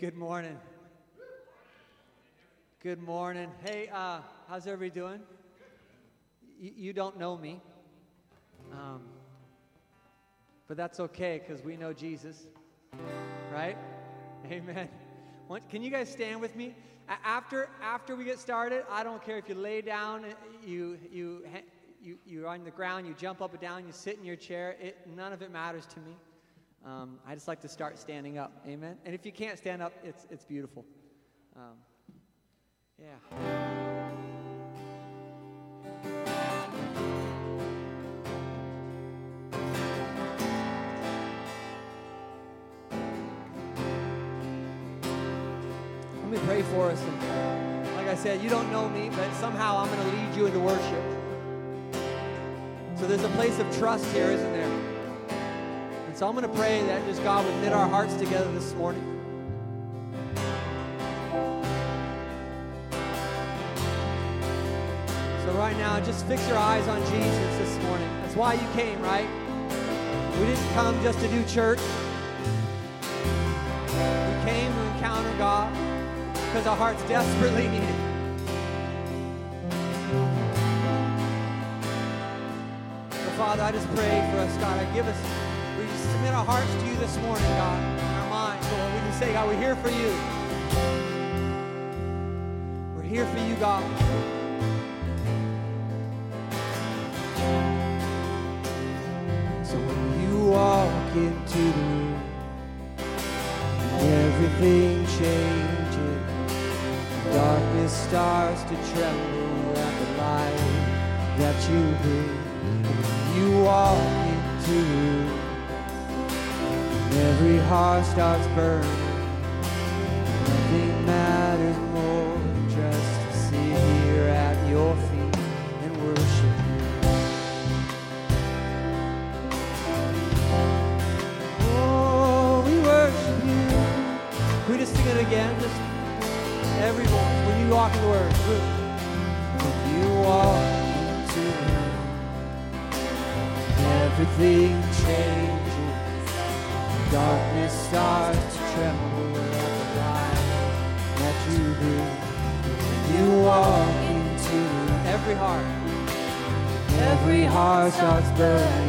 Good morning. Good morning. Hey, uh, how's everybody doing? You, you don't know me, um, but that's okay because we know Jesus, right? Amen. What, can you guys stand with me? After after we get started, I don't care if you lay down, you you you you're on the ground, you jump up and down, you sit in your chair. It none of it matters to me. Um, I just like to start standing up. Amen. And if you can't stand up, it's, it's beautiful. Um, yeah. Let me pray for us. And like I said, you don't know me, but somehow I'm going to lead you into worship. So there's a place of trust here, isn't there? So I'm going to pray that just God would knit our hearts together this morning. So right now, just fix your eyes on Jesus this morning. That's why you came, right? We didn't come just to do church. We came to encounter God because our hearts desperately need it. So Father, I just pray for us, God. I give us our hearts to you this morning, God, and our minds, Lord. We can say, God, we're here for you. We're here for you, God. So when you walk into the room, everything changes. Darkness starts to tremble at the light that you bring. When you walk into the room, every heart starts burning. Heart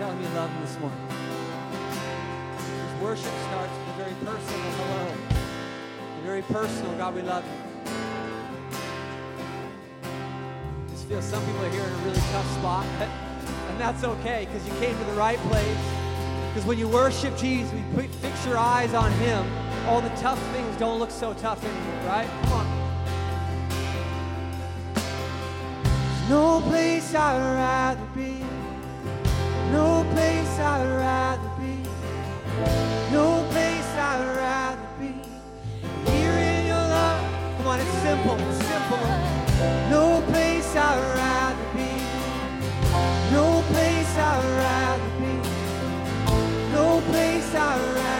tell him you love him this morning. His worship starts with a very personal hello. A very personal, God, we love you. Just feel some people are here in a really tough spot, and that's okay because you came to the right place. Because when you worship Jesus, we fix your eyes on him. All the tough things don't look so tough anymore, right? Come on. no place I'd rather be. No place I'd rather be. No place I'd rather be. Here in your love. Simple, simple. No place I'd rather be. No place I'd rather be. No place I'd rather be.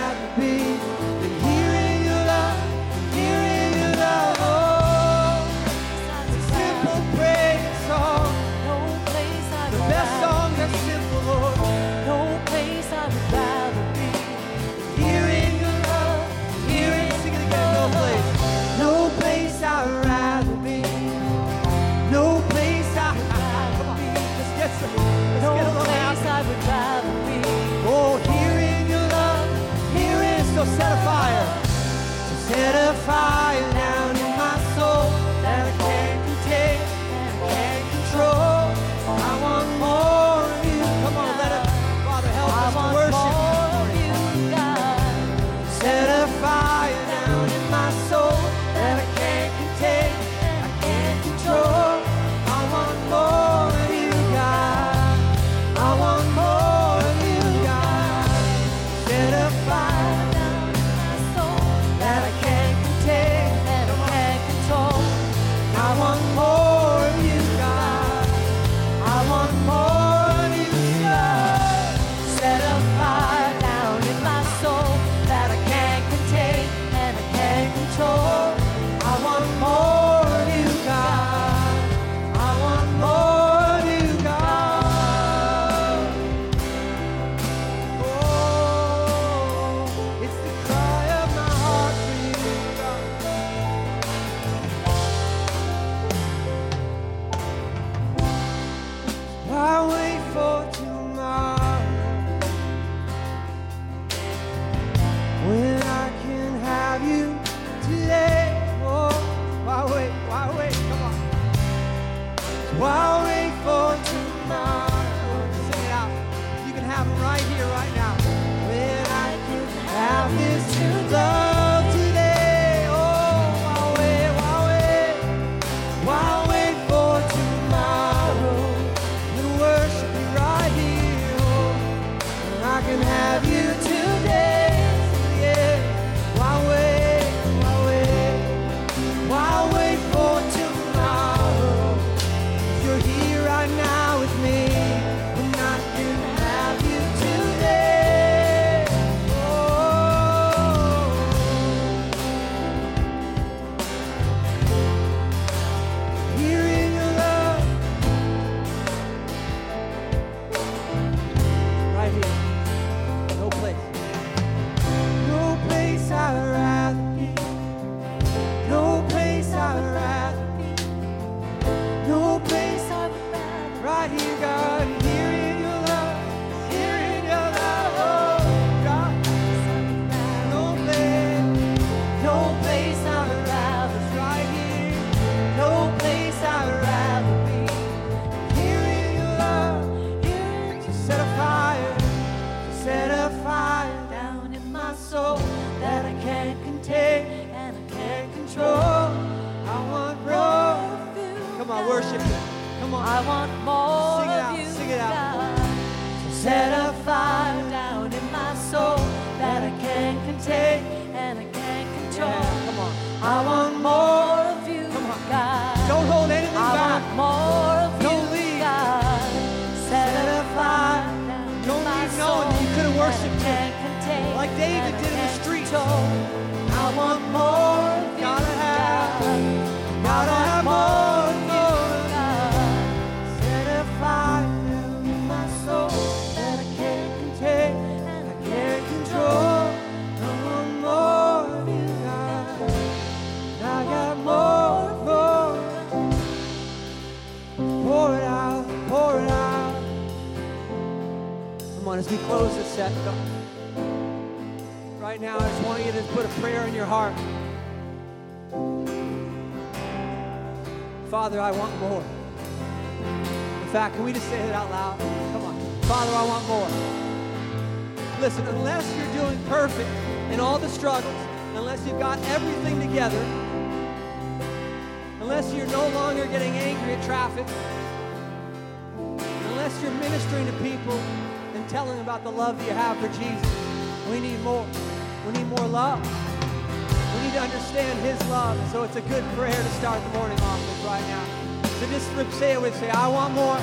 say it with say, I want more.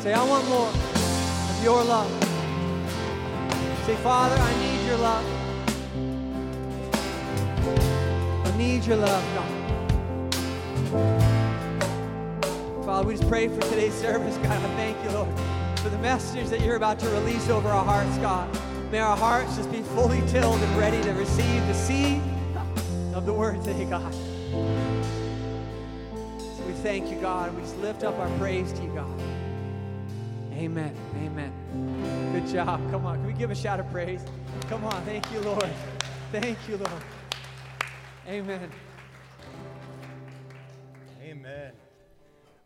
Say, I want more of your love. Say, Father, I need your love. I need your love, God. Father, we just pray for today's service, God. I thank you, Lord, for the message that you're about to release over our hearts, God. May our hearts just be fully tilled and ready to receive the seed of the word today, God thank you, God. We just lift up our praise to you, God. Amen. Amen. Good job. Come on. Can we give a shout of praise? Come on. Thank you, Lord. Thank you, Lord. Amen. Amen.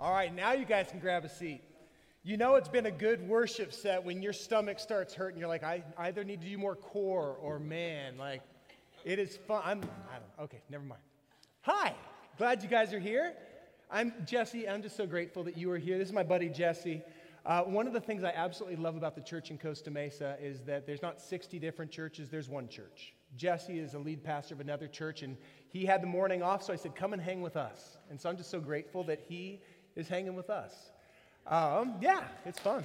All right, now you guys can grab a seat. You know, it's been a good worship set when your stomach starts hurting. You're like, I either need to do more core or man. Like, it is fun. I'm, I do not okay, never mind. Hi, glad you guys are here. I'm Jesse. I'm just so grateful that you are here. This is my buddy Jesse. Uh, one of the things I absolutely love about the church in Costa Mesa is that there's not 60 different churches, there's one church. Jesse is a lead pastor of another church, and he had the morning off, so I said, Come and hang with us. And so I'm just so grateful that he is hanging with us. Um, yeah, it's fun.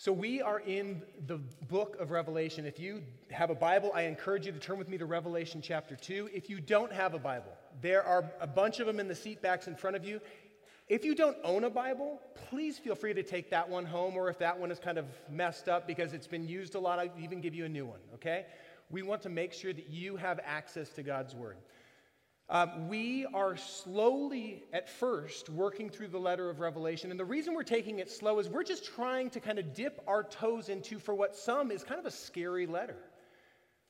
So, we are in the book of Revelation. If you have a Bible, I encourage you to turn with me to Revelation chapter 2. If you don't have a Bible, there are a bunch of them in the seat backs in front of you. If you don't own a Bible, please feel free to take that one home, or if that one is kind of messed up because it's been used a lot, I'll even give you a new one, okay? We want to make sure that you have access to God's Word. Um, we are slowly, at first, working through the letter of Revelation. And the reason we're taking it slow is we're just trying to kind of dip our toes into, for what some is kind of a scary letter.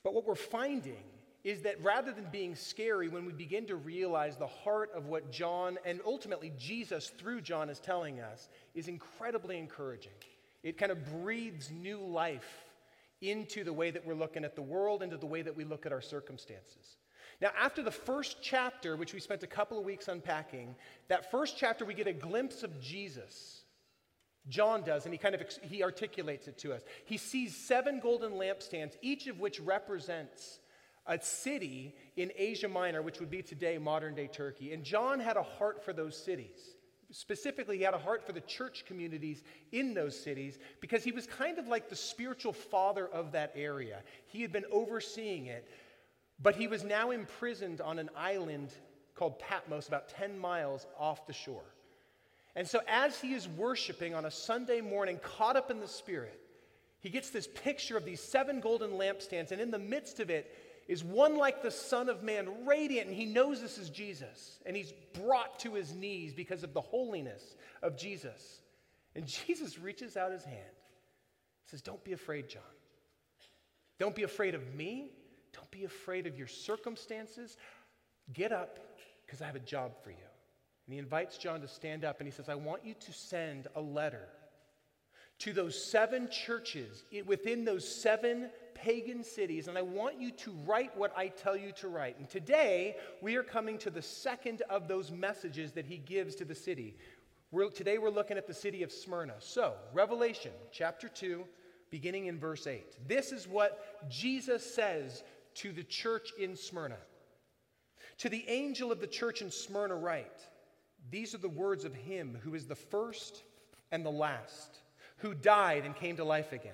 But what we're finding is that rather than being scary, when we begin to realize the heart of what John and ultimately Jesus through John is telling us, is incredibly encouraging. It kind of breathes new life into the way that we're looking at the world, into the way that we look at our circumstances. Now, after the first chapter, which we spent a couple of weeks unpacking, that first chapter we get a glimpse of Jesus. John does, and he kind of he articulates it to us. He sees seven golden lampstands, each of which represents a city in Asia Minor, which would be today modern day Turkey. And John had a heart for those cities. Specifically, he had a heart for the church communities in those cities because he was kind of like the spiritual father of that area. He had been overseeing it, but he was now imprisoned on an island called Patmos, about 10 miles off the shore. And so, as he is worshiping on a Sunday morning, caught up in the Spirit, he gets this picture of these seven golden lampstands, and in the midst of it is one like the Son of Man, radiant, and he knows this is Jesus. And he's brought to his knees because of the holiness of Jesus. And Jesus reaches out his hand. He says, Don't be afraid, John. Don't be afraid of me. Don't be afraid of your circumstances. Get up because I have a job for you. And he invites John to stand up and he says, I want you to send a letter to those seven churches within those seven pagan cities, and I want you to write what I tell you to write. And today, we are coming to the second of those messages that he gives to the city. We're, today, we're looking at the city of Smyrna. So, Revelation chapter 2, beginning in verse 8. This is what Jesus says to the church in Smyrna. To the angel of the church in Smyrna, write These are the words of him who is the first and the last, who died and came to life again.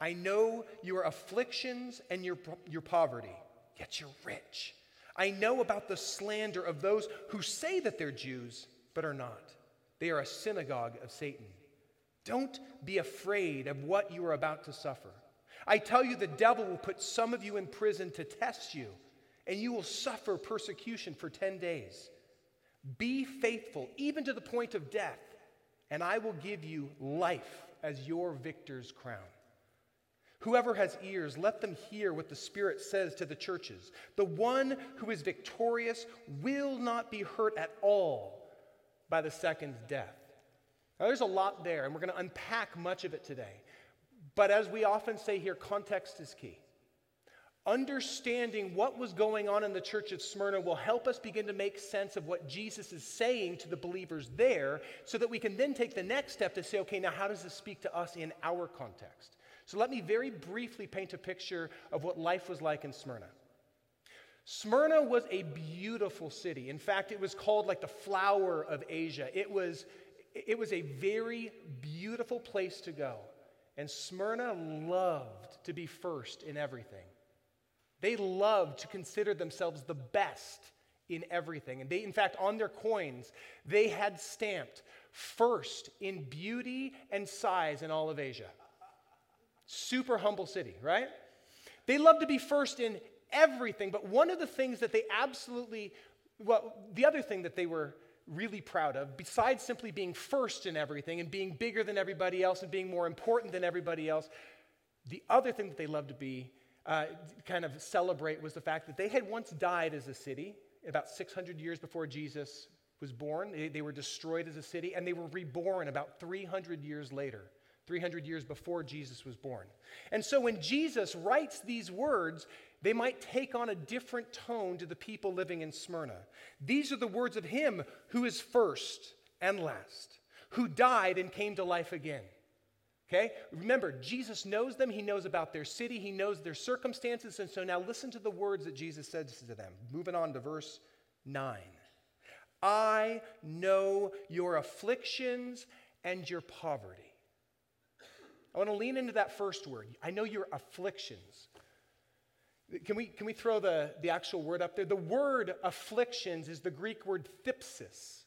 I know your afflictions and your, your poverty, yet you're rich. I know about the slander of those who say that they're Jews, but are not. They are a synagogue of Satan. Don't be afraid of what you are about to suffer. I tell you, the devil will put some of you in prison to test you, and you will suffer persecution for 10 days. Be faithful, even to the point of death, and I will give you life as your victor's crown. Whoever has ears, let them hear what the Spirit says to the churches. The one who is victorious will not be hurt at all by the second death. Now, there's a lot there, and we're going to unpack much of it today. But as we often say here, context is key. Understanding what was going on in the church of Smyrna will help us begin to make sense of what Jesus is saying to the believers there so that we can then take the next step to say, okay, now how does this speak to us in our context? So let me very briefly paint a picture of what life was like in Smyrna. Smyrna was a beautiful city. In fact, it was called like the flower of Asia. It was, it was a very beautiful place to go. And Smyrna loved to be first in everything. They loved to consider themselves the best in everything. And they, in fact, on their coins, they had stamped first in beauty and size in all of Asia. Super humble city, right? They loved to be first in everything, but one of the things that they absolutely, well, the other thing that they were really proud of, besides simply being first in everything and being bigger than everybody else and being more important than everybody else, the other thing that they loved to be uh, kind of celebrate was the fact that they had once died as a city about 600 years before Jesus was born. They, they were destroyed as a city, and they were reborn about 300 years later. 300 years before Jesus was born. And so when Jesus writes these words, they might take on a different tone to the people living in Smyrna. These are the words of him who is first and last, who died and came to life again. Okay? Remember, Jesus knows them. He knows about their city. He knows their circumstances. And so now listen to the words that Jesus says to them. Moving on to verse 9. I know your afflictions and your poverty. I want to lean into that first word. I know your afflictions. Can we, can we throw the, the actual word up there? The word afflictions is the Greek word thlipsis.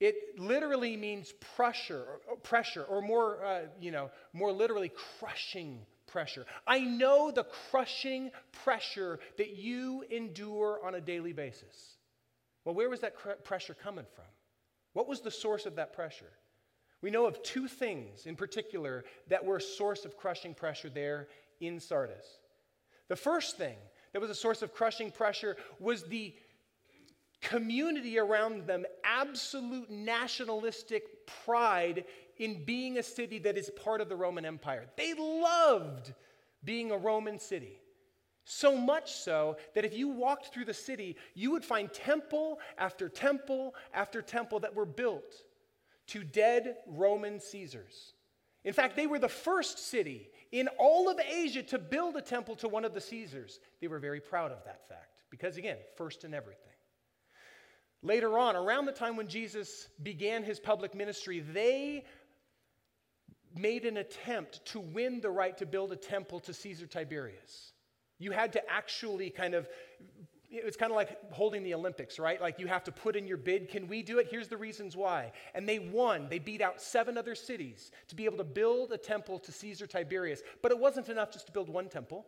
It literally means pressure, or, pressure, or more, uh, you know, more literally crushing pressure. I know the crushing pressure that you endure on a daily basis. Well, where was that cr- pressure coming from? What was the source of that pressure? We know of two things in particular that were a source of crushing pressure there in Sardis. The first thing that was a source of crushing pressure was the community around them absolute nationalistic pride in being a city that is part of the Roman Empire. They loved being a Roman city. So much so that if you walked through the city, you would find temple after temple after temple that were built to dead Roman Caesars. In fact, they were the first city in all of Asia to build a temple to one of the Caesars. They were very proud of that fact because, again, first in everything. Later on, around the time when Jesus began his public ministry, they made an attempt to win the right to build a temple to Caesar Tiberius. You had to actually kind of, it's kind of like holding the Olympics, right? Like you have to put in your bid. Can we do it? Here's the reasons why. And they won. They beat out seven other cities to be able to build a temple to Caesar Tiberius. But it wasn't enough just to build one temple.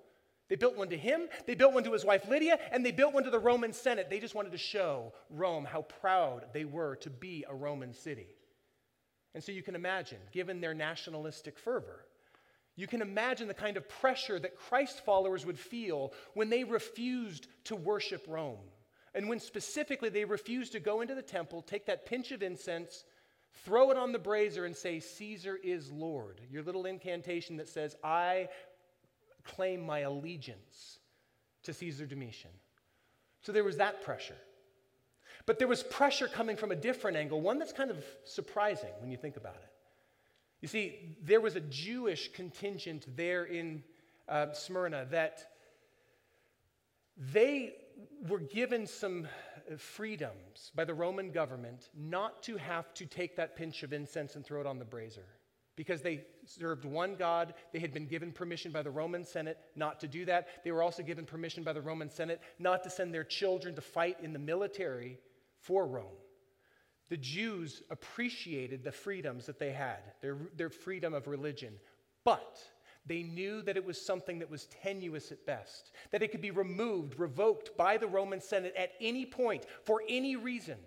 They built one to him, they built one to his wife Livia, and they built one to the Roman Senate. They just wanted to show Rome how proud they were to be a Roman city. And so you can imagine, given their nationalistic fervor, you can imagine the kind of pressure that Christ followers would feel when they refused to worship Rome. And when specifically they refused to go into the temple, take that pinch of incense, throw it on the brazier, and say, Caesar is Lord. Your little incantation that says, I claim my allegiance to Caesar Domitian. So there was that pressure. But there was pressure coming from a different angle, one that's kind of surprising when you think about it. You see, there was a Jewish contingent there in uh, Smyrna that they were given some freedoms by the Roman government not to have to take that pinch of incense and throw it on the brazier because they served one God. They had been given permission by the Roman Senate not to do that. They were also given permission by the Roman Senate not to send their children to fight in the military for Rome. The Jews appreciated the freedoms that they had, their, their freedom of religion, but they knew that it was something that was tenuous at best, that it could be removed, revoked by the Roman Senate at any point for any reason.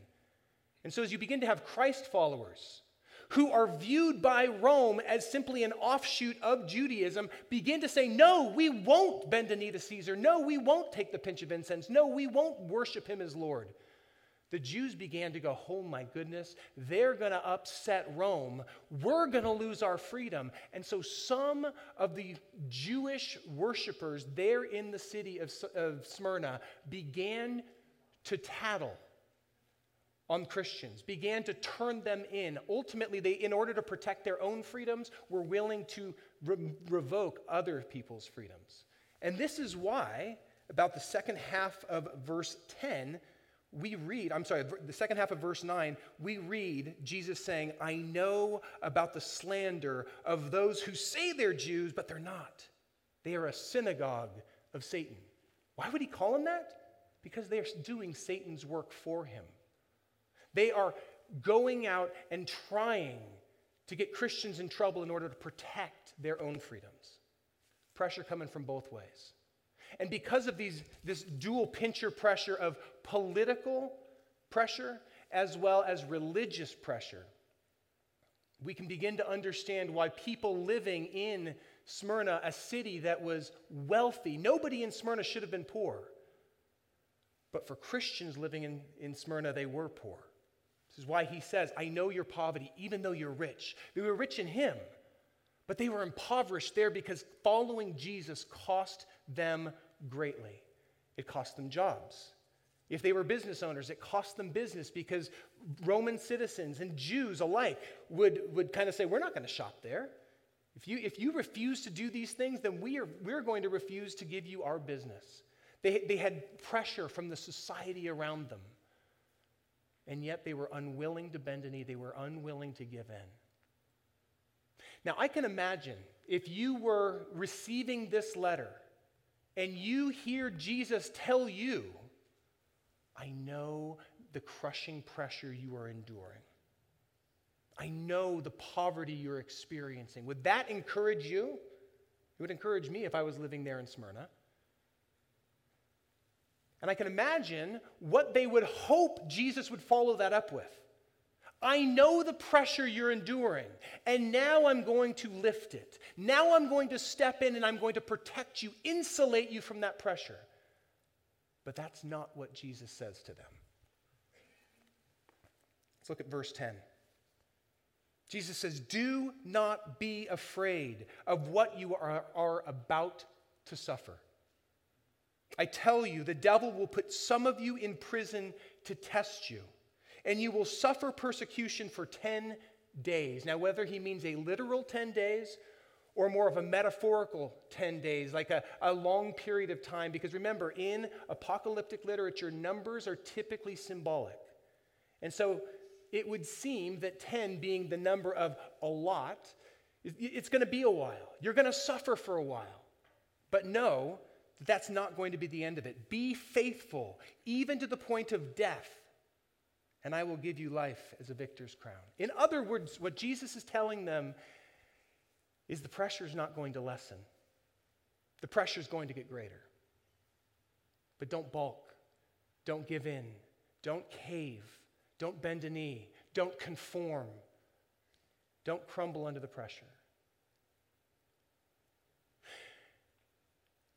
And so, as you begin to have Christ followers, who are viewed by Rome as simply an offshoot of Judaism begin to say, No, we won't bend a knee to Caesar. No, we won't take the pinch of incense. No, we won't worship him as Lord. The Jews began to go, Oh my goodness, they're going to upset Rome. We're going to lose our freedom. And so some of the Jewish worshipers there in the city of, of Smyrna began to tattle on Christians, began to turn them in. Ultimately, they, in order to protect their own freedoms, were willing to re- revoke other people's freedoms. And this is why, about the second half of verse 10, we read, I'm sorry, the second half of verse 9, we read Jesus saying, I know about the slander of those who say they're Jews, but they're not. They are a synagogue of Satan. Why would he call them that? Because they are doing Satan's work for him. They are going out and trying to get Christians in trouble in order to protect their own freedoms. Pressure coming from both ways. And because of these, this dual pincher pressure of political pressure as well as religious pressure, we can begin to understand why people living in Smyrna, a city that was wealthy, nobody in Smyrna should have been poor. But for Christians living in, in Smyrna, they were poor. This is why he says, I know your poverty, even though you're rich. They were rich in him, but they were impoverished there because following Jesus cost them greatly. It cost them jobs. If they were business owners, it cost them business because Roman citizens and Jews alike would, would kind of say, We're not going to shop there. If you, if you refuse to do these things, then we are, we're going to refuse to give you our business. They, they had pressure from the society around them. And yet they were unwilling to bend a knee, they were unwilling to give in. Now, I can imagine if you were receiving this letter and you hear Jesus tell you, I know the crushing pressure you are enduring. I know the poverty you're experiencing. Would that encourage you? It would encourage me if I was living there in Smyrna. And I can imagine what they would hope Jesus would follow that up with. I know the pressure you're enduring, and now I'm going to lift it. Now I'm going to step in and I'm going to protect you, insulate you from that pressure. But that's not what Jesus says to them. Let's look at verse 10. Jesus says, Do not be afraid of what you are, are about to suffer. I tell you, the devil will put some of you in prison to test you, and you will suffer persecution for 10 days. Now, whether he means a literal 10 days or more of a metaphorical 10 days, like a, a long period of time, because remember, in apocalyptic literature, numbers are typically symbolic. And so it would seem that 10 being the number of a lot, it's going to be a while. You're going to suffer for a while. But that that's not going to be the end of it. Be faithful, even to the point of death, and I will give you life as a victor's crown. In other words, what Jesus is telling them is the pressure is not going to lessen, the pressure is going to get greater. But don't balk, don't give in, don't cave. Don't bend a knee. Don't conform. Don't crumble under the pressure.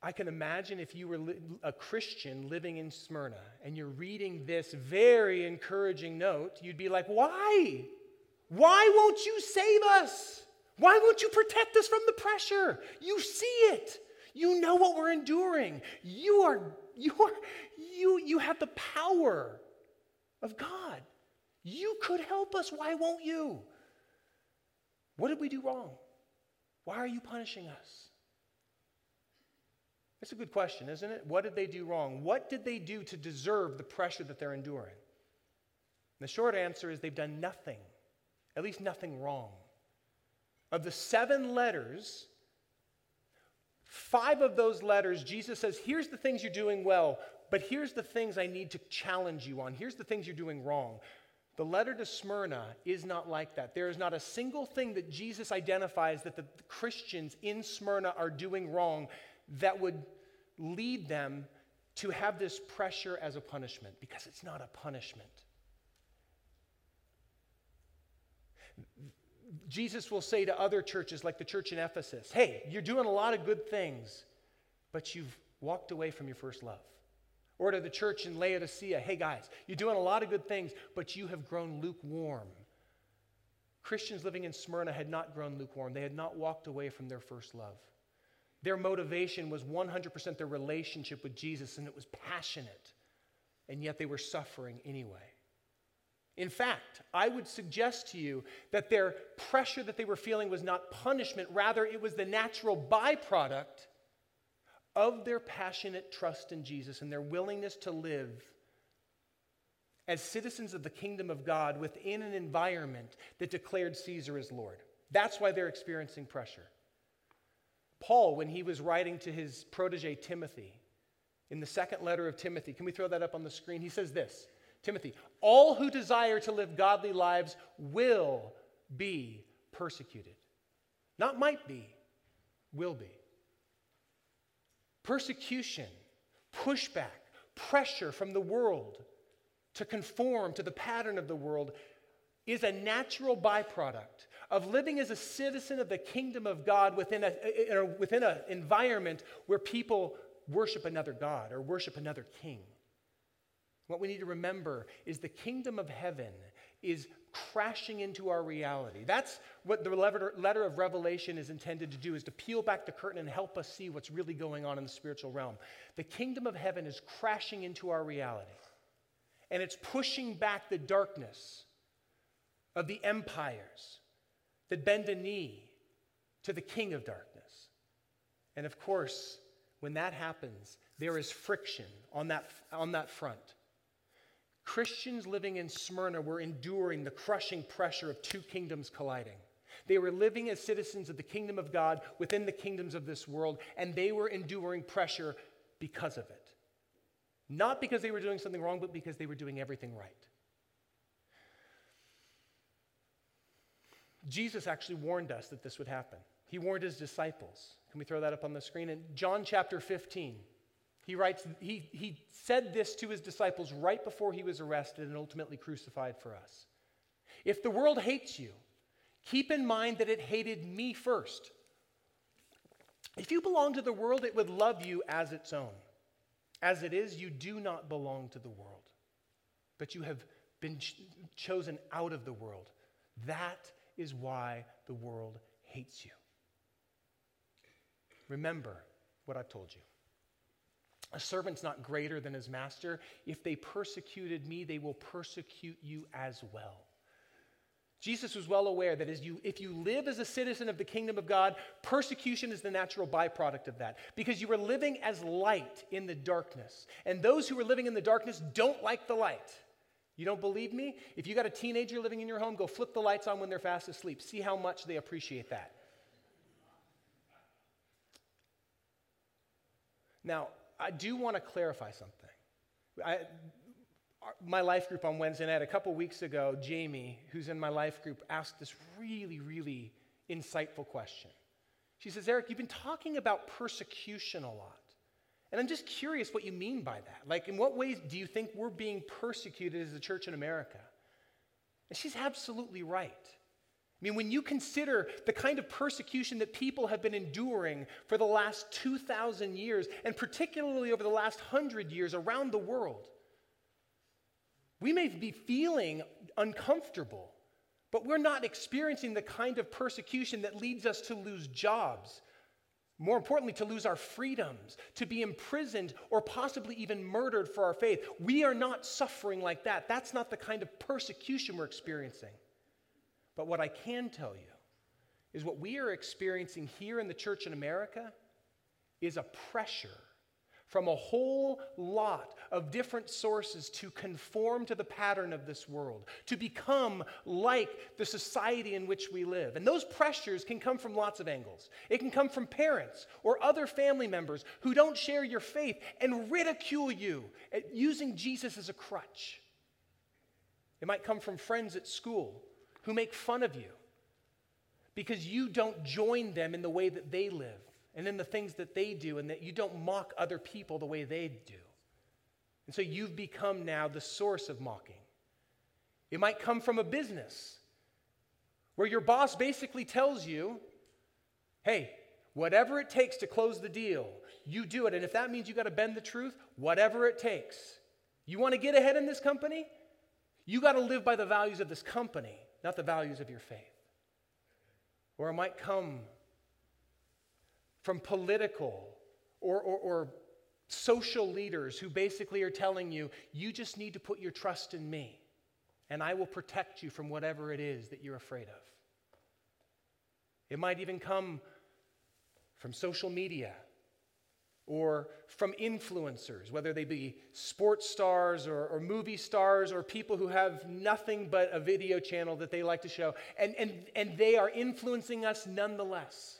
I can imagine if you were a Christian living in Smyrna and you're reading this very encouraging note, you'd be like, Why? Why won't you save us? Why won't you protect us from the pressure? You see it. You know what we're enduring. You are, you are, you, you have the power of God. You could help us. Why won't you? What did we do wrong? Why are you punishing us? That's a good question, isn't it? What did they do wrong? What did they do to deserve the pressure that they're enduring? And the short answer is they've done nothing, at least nothing wrong. Of the seven letters, five of those letters, Jesus says, Here's the things you're doing well. But here's the things I need to challenge you on. Here's the things you're doing wrong. The letter to Smyrna is not like that. There is not a single thing that Jesus identifies that the Christians in Smyrna are doing wrong that would lead them to have this pressure as a punishment because it's not a punishment. Jesus will say to other churches like the church in Ephesus, hey, you're doing a lot of good things, but you've walked away from your first love. Or to the church in Laodicea, hey guys, you're doing a lot of good things, but you have grown lukewarm. Christians living in Smyrna had not grown lukewarm, they had not walked away from their first love. Their motivation was 100% their relationship with Jesus, and it was passionate, and yet they were suffering anyway. In fact, I would suggest to you that their pressure that they were feeling was not punishment, rather, it was the natural byproduct of their passionate trust in Jesus and their willingness to live as citizens of the kingdom of God within an environment that declared Caesar as Lord. That's why they're experiencing pressure. Paul, when he was writing to his protege Timothy, in the second letter of Timothy, can we throw that up on the screen? He says this Timothy, all who desire to live godly lives will be persecuted. Not might be, will be persecution, pushback, pressure from the world to conform to the pattern of the world is a natural byproduct of living as a citizen of the kingdom of God within an a, within an environment where people worship another God or worship another king. What we need to remember is the kingdom of heaven is crashing into our reality. That's what the letter of Revelation is intended to do is to peel back the curtain and help us see what's really going on in the spiritual realm. The kingdom of heaven is crashing into our reality. And it's pushing back the darkness of the empires that bend a knee to the king of darkness. And of course, when that happens, there is friction on that, on that front. Christians living in Smyrna were enduring the crushing pressure of two kingdoms colliding. They were living as citizens of the kingdom of God within the kingdoms of this world, and they were enduring pressure because of it. Not because they were doing something wrong, but because they were doing everything right. Jesus actually warned us that this would happen. He warned his disciples. Can we throw that up on the screen? In John chapter 15, he writes, he, he said this to his disciples right before he was arrested and ultimately crucified for us. If the world hates you, keep in mind that it hated me first. If you belong to the world, it would love you as its own. As it is, you do not belong to the world, but you have been ch- chosen out of the world. That is why the world hates you. Remember what I've told you. A servant's not greater than his master. If they persecuted me, they will persecute you as well. Jesus was well aware that as you, if you live as a citizen of the kingdom of God, persecution is the natural byproduct of that because you are living as light in the darkness. And those who are living in the darkness don't like the light. You don't believe me? If you got a teenager living in your home, go flip the lights on when they're fast asleep. See how much they appreciate that. Now, I do want to clarify something. I, my life group on Wednesday night, a couple weeks ago, Jamie, who's in my life group, asked this really, really insightful question. She says, Eric, you've been talking about persecution a lot. And I'm just curious what you mean by that. Like, in what ways do you think we're being persecuted as a church in America? And she's absolutely right. I mean, when you consider the kind of persecution that people have been enduring for the last 2,000 years, and particularly over the last 100 years around the world, we may be feeling uncomfortable, but we're not experiencing the kind of persecution that leads us to lose jobs. More importantly, to lose our freedoms, to be imprisoned, or possibly even murdered for our faith. We are not suffering like that. That's not the kind of persecution we're experiencing. But what I can tell you is what we are experiencing here in the church in America is a pressure from a whole lot of different sources to conform to the pattern of this world, to become like the society in which we live. And those pressures can come from lots of angles. It can come from parents or other family members who don't share your faith and ridicule you using Jesus as a crutch. It might come from friends at school who make fun of you because you don't join them in the way that they live and in the things that they do, and that you don't mock other people the way they do. And so you've become now the source of mocking. It might come from a business where your boss basically tells you, hey, whatever it takes to close the deal, you do it. And if that means you got to bend the truth, whatever it takes. You want to get ahead in this company? You got to live by the values of this company, not the values of your faith. Or it might come from political or, or, or social leaders who basically are telling you, you just need to put your trust in me, and I will protect you from whatever it is that you're afraid of. It might even come from social media or from influencers, whether they be sports stars or, or, movie stars or people who have nothing but a video channel that they like to show. And, and, and they are influencing us nonetheless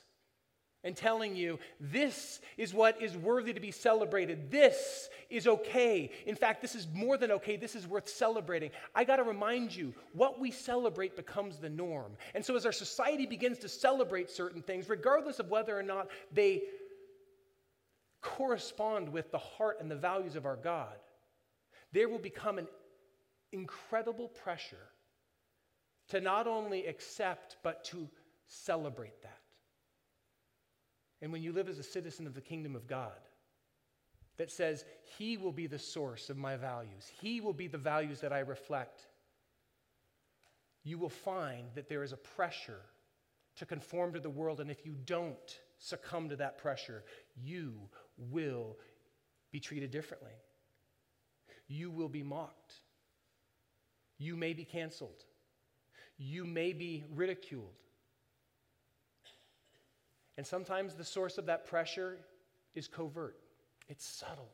and telling you this is what is worthy to be celebrated. This is okay. In fact, this is more than okay. This is worth celebrating. I got to remind you what we celebrate becomes the norm. And so, as our society begins to celebrate certain things, regardless of whether or not they correspond with the heart and the values of our God, there will become an incredible pressure to not only accept, but to celebrate that. And when you live as a citizen of the kingdom of God, that says, He will be the source of my values, He will be the values that I reflect, you will find that there is a pressure to conform to the world. And if you don't succumb to that pressure, you will be treated differently. You will be mocked. You may be canceled. You may be ridiculed. And sometimes the source of that pressure is covert, it's subtle.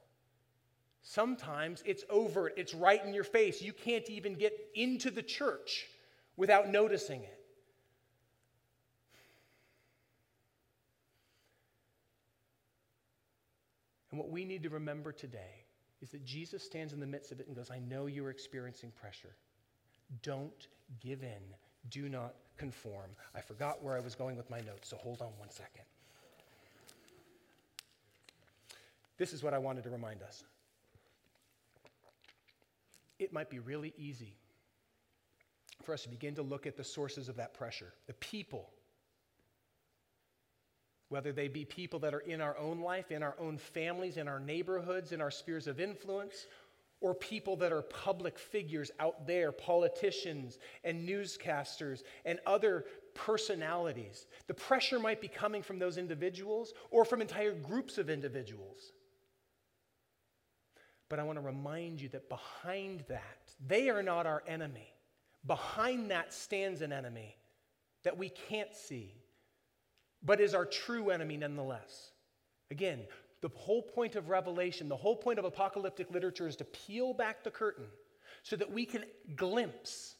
Sometimes it's overt, it's right in your face. You can't even get into the church without noticing it. And what we need to remember today is that Jesus stands in the midst of it and goes, I know you're experiencing pressure. Don't give in. Do not conform. I forgot where I was going with my notes, so hold on one second. This is what I wanted to remind us. It might be really easy for us to begin to look at the sources of that pressure, the people. Whether they be people that are in our own life, in our own families, in our neighborhoods, in our spheres of influence, or people that are public figures out there, politicians and newscasters and other personalities. The pressure might be coming from those individuals or from entire groups of individuals. But I want to remind you that behind that, they are not our enemy. Behind that stands an enemy that we can't see, but is our true enemy nonetheless. Again, the whole point of Revelation, the whole point of apocalyptic literature is to peel back the curtain so that we can glimpse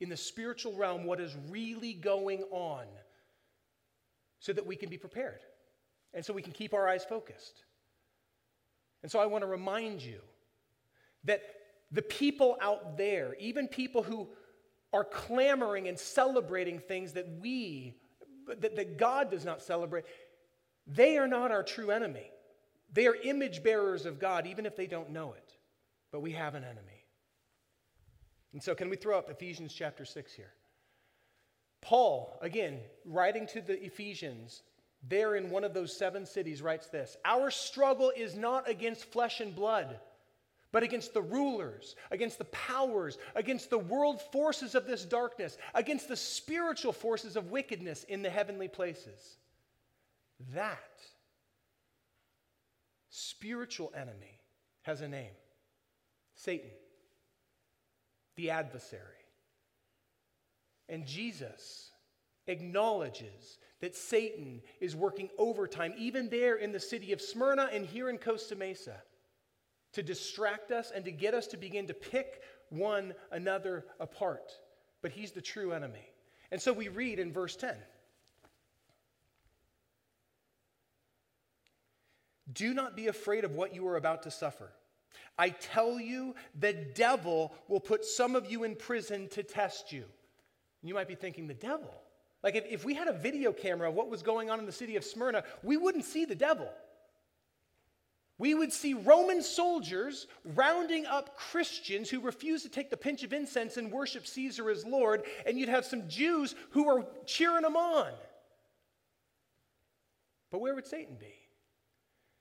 in the spiritual realm what is really going on so that we can be prepared and so we can keep our eyes focused. And so I want to remind you that the people out there, even people who are clamoring and celebrating things that we, that, that God does not celebrate, they are not our true enemy. They are image bearers of God, even if they don't know it. But we have an enemy. And so, can we throw up Ephesians chapter 6 here? Paul, again, writing to the Ephesians, there in one of those seven cities, writes this Our struggle is not against flesh and blood but against the rulers, against the powers, against the world forces of this darkness, against the spiritual forces of wickedness in the heavenly places. That spiritual enemy has a name Satan, the adversary. And Jesus acknowledges that Satan is working overtime, even there in the city of Smyrna and here in Costa Mesa to distract us and to get us to begin to pick one another apart. But he's the true enemy. And so we read in verse 10 Do not be afraid of what you are about to suffer. I tell you, the devil will put some of you in prison to test you. You might be thinking, the devil? Like, if, if we had a video camera of what was going on in the city of Smyrna, we wouldn't see the devil we would see Roman soldiers rounding up Christians who refuse to take the pinch of incense and worship Caesar as Lord, and you'd have some Jews who are cheering them on. But where would Satan be?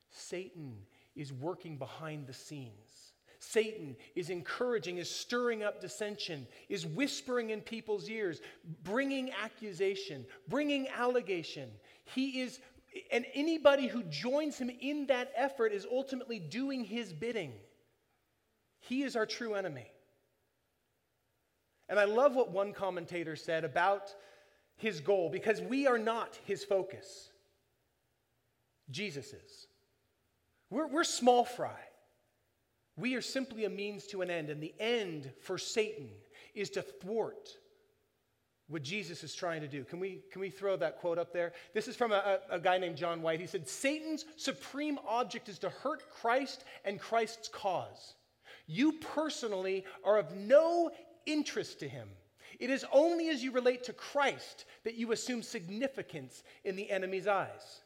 Satan is working behind the scenes. Satan is encouraging, is stirring up dissension, is whispering in people's ears, bringing accusation, bringing allegation. He is and anybody who joins him in that effort is ultimately doing his bidding. He is our true enemy. And I love what one commentator said about his goal because we are not his focus. Jesus is. We're, we're small fry. We are simply a means to an end, and the end for Satan is to thwart what Jesus is trying to do. Can we, can we throw that quote up there? This is from a, a, guy named John White. He said, Satan's supreme object is to hurt Christ and Christ's cause. You personally are of no interest to him. It is only as you relate to Christ that you assume significance in the enemy's eyes.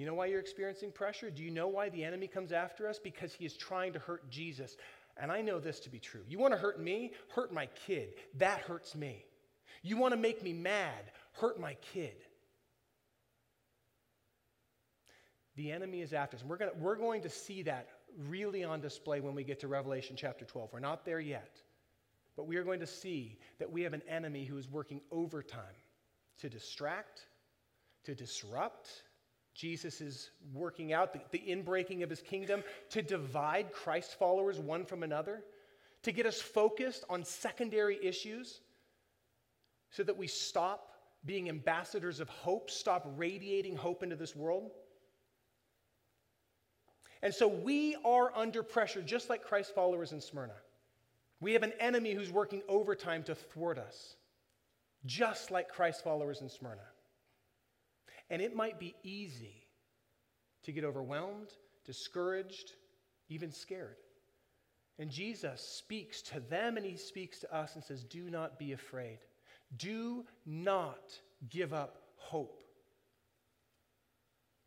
You know why you're experiencing pressure? Do you know why the enemy comes after us? Because he is trying to hurt Jesus. And I know this to be true. You want to hurt me? Hurt my kid. That hurts me. You want to make me mad? Hurt my kid. The enemy is after us. And we're, gonna, we're going to see that really on display when we get to Revelation chapter 12. We're not there yet. But we are going to see that we have an enemy who is working overtime to distract, to disrupt. Jesus is working out the, the inbreaking of his kingdom to divide Christ followers one from another, to get us focused on secondary issues so that we stop being ambassadors of hope, stop radiating hope into this world. And so we are under pressure, just like Christ followers in Smyrna. We have an enemy who's working overtime to thwart us, just like Christ followers in Smyrna. And it might be easy to get overwhelmed, discouraged, even scared. And Jesus speaks to them and he speaks to us and says, Do not be afraid. Do not give up hope.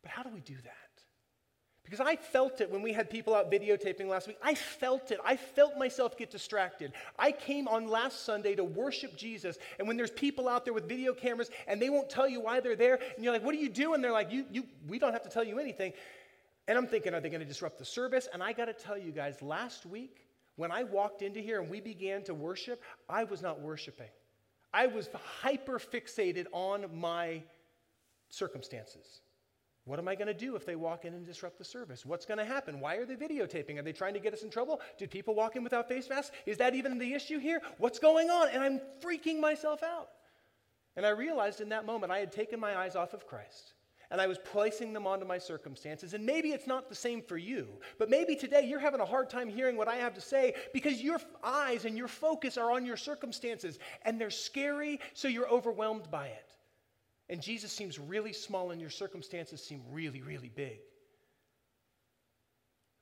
But how do we do that? Because I felt it when we had people out videotaping last week. I felt it. I felt myself get distracted. I came on last Sunday to worship Jesus, and when there's people out there with video cameras and they won't tell you why they're there, and you're like, "What are you doing?" They're like, "You, you, we don't have to tell you anything." And I'm thinking, are they going to disrupt the service? And I got to tell you guys, last week when I walked into here and we began to worship, I was not worshiping. I was hyper fixated on my circumstances. What am I going to do if they walk in and disrupt the service? What's going to happen? Why are they videotaping? Are they trying to get us in trouble? Did people walk in without face masks? Is that even the issue here? What's going on? And I'm freaking myself out. And I realized in that moment I had taken my eyes off of Christ and I was placing them onto my circumstances. And maybe it's not the same for you, but maybe today you're having a hard time hearing what I have to say because your eyes and your focus are on your circumstances and they're scary, so you're overwhelmed by it. And Jesus seems really small, and your circumstances seem really, really big.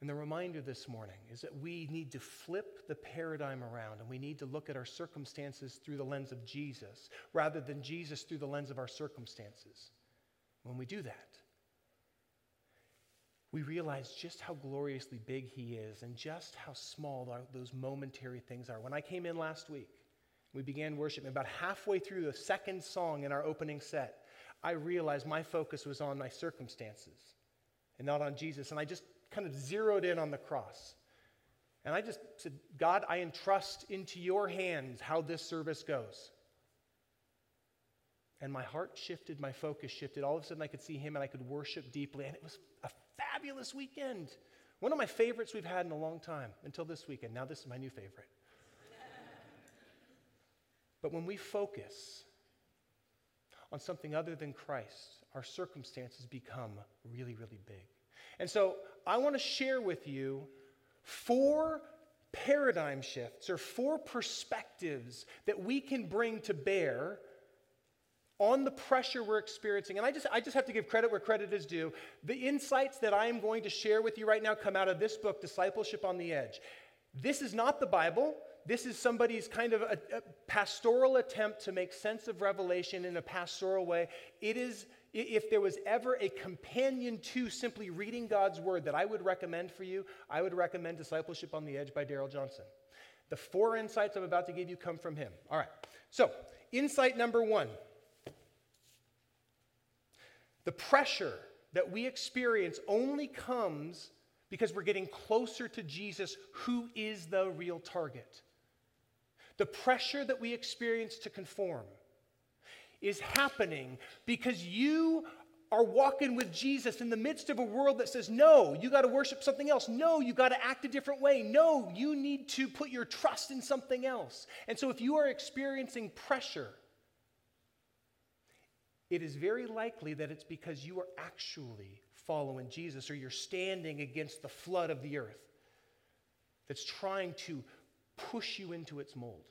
And the reminder this morning is that we need to flip the paradigm around and we need to look at our circumstances through the lens of Jesus rather than Jesus through the lens of our circumstances. When we do that, we realize just how gloriously big He is and just how small those momentary things are. When I came in last week, we began worshiping. About halfway through the second song in our opening set, I realized my focus was on my circumstances and not on Jesus. And I just kind of zeroed in on the cross. And I just said, God, I entrust into your hands how this service goes. And my heart shifted, my focus shifted. All of a sudden, I could see him and I could worship deeply. And it was a fabulous weekend. One of my favorites we've had in a long time until this weekend. Now, this is my new favorite. But when we focus on something other than Christ, our circumstances become really, really big. And so I want to share with you four paradigm shifts or four perspectives that we can bring to bear on the pressure we're experiencing. And I just, I just have to give credit where credit is due. The insights that I am going to share with you right now come out of this book, Discipleship on the Edge. This is not the Bible this is somebody's kind of a, a, pastoral attempt to make sense of Revelation in a pastoral way. It is, if there was ever a companion to simply reading God's word that I would recommend for you, I would recommend Discipleship on the Edge by Darrell Johnson. The four insights I'm about to give you come from him. All right. So, insight number one the pressure that we experience only comes because we're getting closer to Jesus, who is the real target. The pressure that we experience to conform is happening because you are walking with Jesus in the midst of a world that says, no, you got to worship something else. No, you got to act a different way. No, you need to put your trust in something else. And so if you are experiencing pressure, it is very likely that it's because you are actually following Jesus or you're standing against the flood of the earth that's trying to push you into its mold.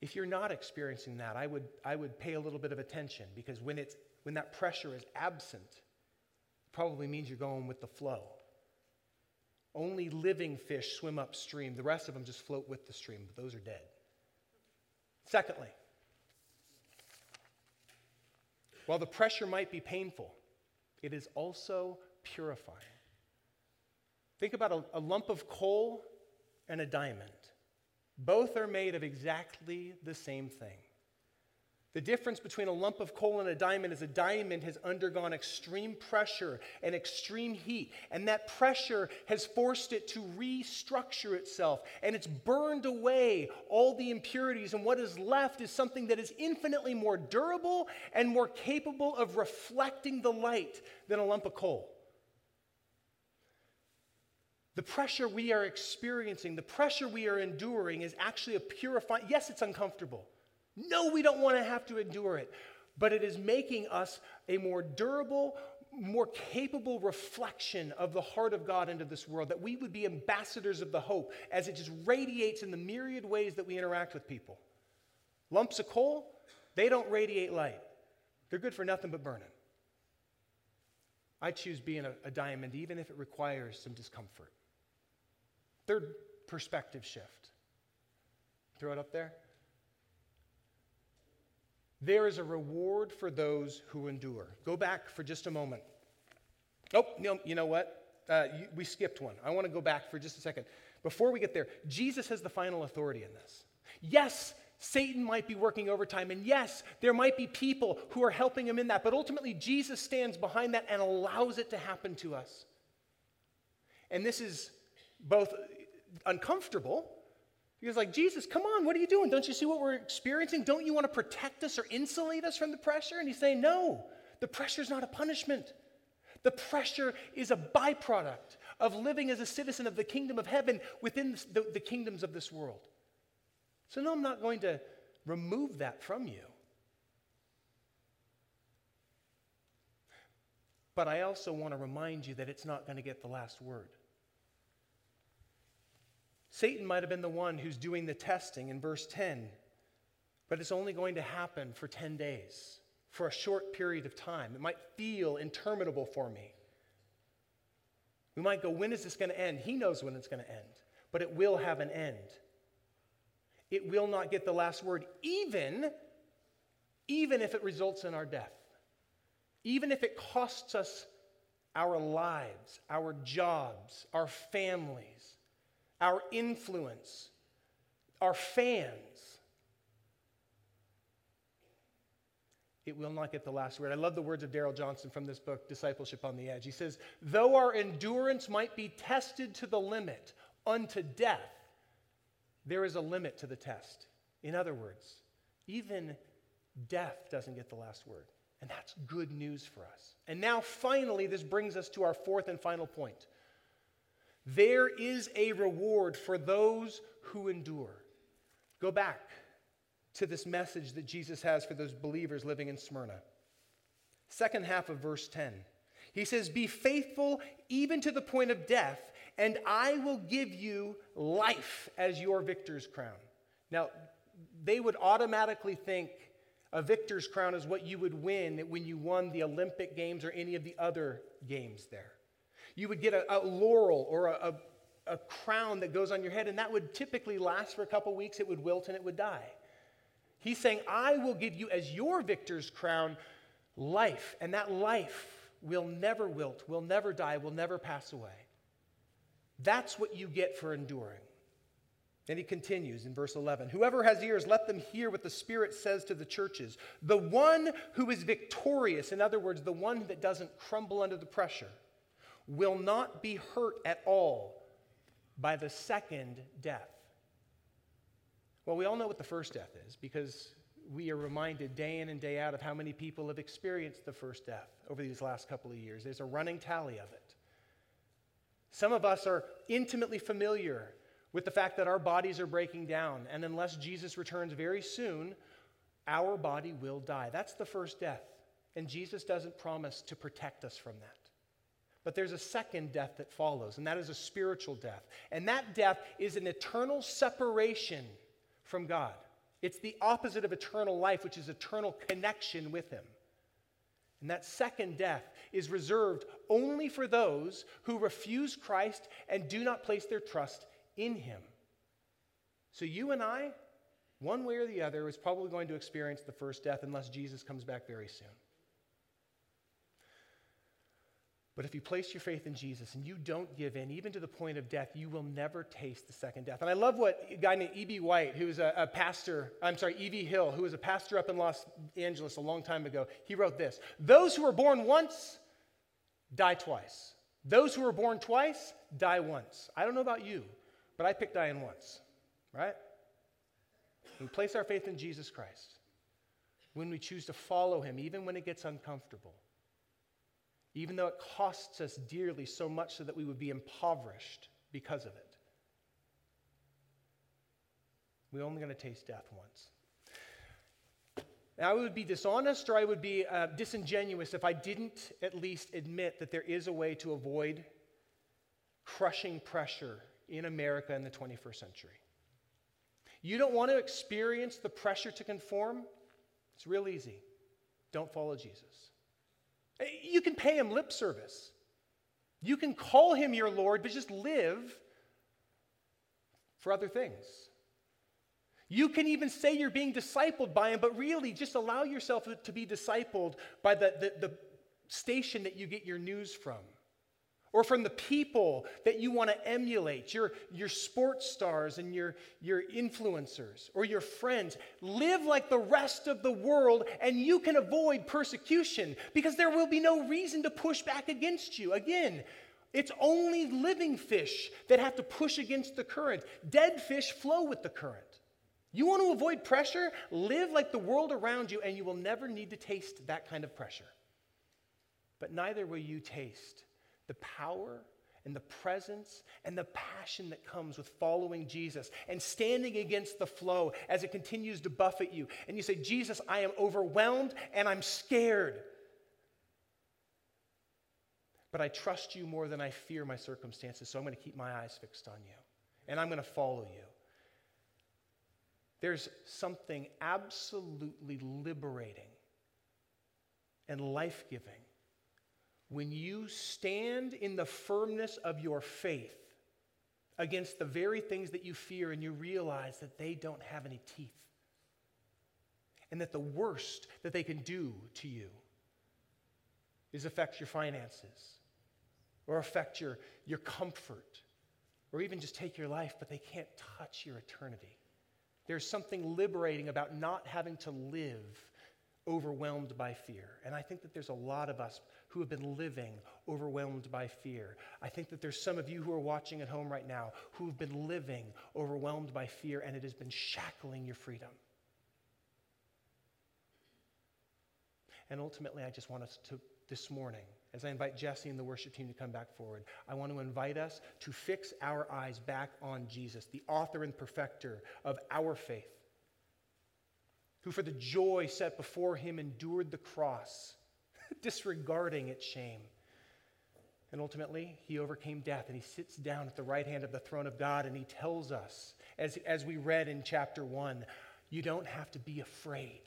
If you're not experiencing that, I would, I would pay a little bit of attention because when, it's, when that pressure is absent, it probably means you're going with the flow. Only living fish swim upstream, the rest of them just float with the stream, but those are dead. Secondly, while the pressure might be painful, it is also purifying. Think about a, a lump of coal and a diamond. Both are made of exactly the same thing. The difference between a lump of coal and a diamond is a diamond has undergone extreme pressure and extreme heat, and that pressure has forced it to restructure itself, and it's burned away all the impurities, and what is left is something that is infinitely more durable and more capable of reflecting the light than a lump of coal. The pressure we are experiencing, the pressure we are enduring, is actually a purifying, yes, it's uncomfortable. No, we don't want to have to endure it, but it is making us a more durable, more capable reflection of the heart of God into this world, that we would be ambassadors of the hope as it just radiates in the myriad ways that we interact with people. Lumps of coal, they don't radiate light, they're good for nothing but burning. I choose being a, a diamond, even if it requires some discomfort. Third perspective shift. Throw it up there. There is a reward for those who endure. Go back for just a moment. Oh, no, you know what? Uh, you, we skipped one. I want to go back for just a second. Before we get there, Jesus has the final authority in this. Yes, Satan might be working overtime, and yes, there might be people who are helping him in that, but ultimately, Jesus stands behind that and allows it to happen to us. And this is both uncomfortable because, like, Jesus, come on, what are you doing? Don't you see what we're experiencing? Don't you want to protect us or insulate us from the pressure? And he's saying, no, the pressure is not a punishment. The pressure is a byproduct of living as a citizen of the kingdom of heaven within the, the kingdoms of this world. So, no, I'm not going to remove that from you. But I also want to remind you that it's not going to get the last word. Satan might have been the one who's doing the testing in verse 10, but it's only going to happen for 10 days, for a short period of time. It might feel interminable for me. We might go, when is this going to end? He knows when it's going to end, but it will have an end. It will not get the last word, even, even if it results in our death. Even if it costs us our lives, our jobs, our families, our influence, our fans. It will not get the last word. I love the words of Darrell Johnson from this book, Discipleship on the Edge. He says, Though our endurance might be tested to the limit unto death, there is a limit to the test. In other words, even death doesn't get the last word. And that's good news for us. And now, finally, this brings us to our fourth and final point. There is a reward for those who endure. Go back to this message that Jesus has for those believers living in Smyrna. Second half of verse 10. He says, Be faithful even to the point of death, and I will give you life as your victor's crown. Now, they would automatically think a victor's crown is what you would win when you won the Olympic Games or any of the other games there. You would get a, a laurel or a, a, a crown that goes on your head, and that would typically last for a couple weeks. It would wilt and it would die. He's saying, I will give you as your victor's crown life, and that life will never wilt, will never die, will never pass away. That's what you get for enduring. Then he continues in verse 11 Whoever has ears, let them hear what the Spirit says to the churches. The one who is victorious, in other words, the one that doesn't crumble under the pressure, will not be hurt at all by the second death. Well, we all know what the first death is because we are reminded day in and day out of how many people have experienced the first death over these last couple of years. There's a running tally of it. Some of us are intimately familiar with the fact that our bodies are breaking down, and unless Jesus returns very soon, our body will die. That's the first death. And Jesus doesn't promise to protect us from that. But there's a second death that follows, and that is a spiritual death. And that death is an eternal separation from God. It's the opposite of eternal life, which is eternal connection with Him. And that second death is reserved only for those who refuse Christ and do not place their trust in Him. So you and I, one way or the other, is probably going to experience the first death unless Jesus comes back very soon. But if you place your faith in Jesus and you don't give in, even to the point of death, you will never taste the second death. And I love what a guy named E.B. White, who's a, a pastor, I'm sorry, E.V. Hill, who was a pastor up in Los Angeles a long time ago, he wrote this Those who are born once die twice. Those who are born twice die once. I don't know about you, but I picked dying once, right? We place our faith in Jesus Christ. When we choose to follow him, even when it gets uncomfortable, even though it costs us dearly so much so that we would be impoverished because of it. We're only going to taste death once. Now, I would be dishonest or I would be uh, disingenuous if I didn't at least admit that there is a way to avoid crushing pressure in America in the 21st century. You don't want to experience the pressure to conform? It's real easy. Don't follow Jesus. You can pay him lip service. You can call him your Lord, but just live for other things. You can even say you're being discipled by him, but really just allow yourself to be discipled by the, the, the station that you get your news from or from the people that you want to emulate, your, your sports stars and your, your influencers or your friends. Live like the rest of the world, and you can avoid persecution because there will be no reason to push back against you. Again, it's only living fish that have to push against the current, dead fish flow with the current. You want to avoid pressure? Live like the world around you, and you will never need to taste that kind of pressure. But neither will you taste the power and the presence and the passion that comes with following Jesus and standing against the flow as it continues to buffet you. And you say, Jesus, I am overwhelmed and I'm scared. But I trust you more than I fear my circumstances, so I'm going to keep my eyes fixed on you and I'm going to follow you. There's something absolutely liberating and life giving when you stand in the firmness of your faith against the very things that you fear and you realize that they don't have any teeth and that the worst that they can do to you is affect your finances or affect your, your comfort or even just take your life, but they can't touch your eternity. There's something liberating about not having to live overwhelmed by fear. And I think that there's a lot of us who have been living overwhelmed by fear. I think that there's some of you who are watching at home right now who have been living overwhelmed by fear and it has been shackling your freedom. And ultimately, I just want us to, this morning, as I invite Jesse and the worship team to come back forward, I want to invite us to fix our eyes back on Jesus, the author and perfecter of our faith, who for the joy set before him endured the cross disregarding its shame. And ultimately, he overcame death and he sits down at the right hand of the throne of God and he tells us, as, as we read in chapter 1, you don't have to be afraid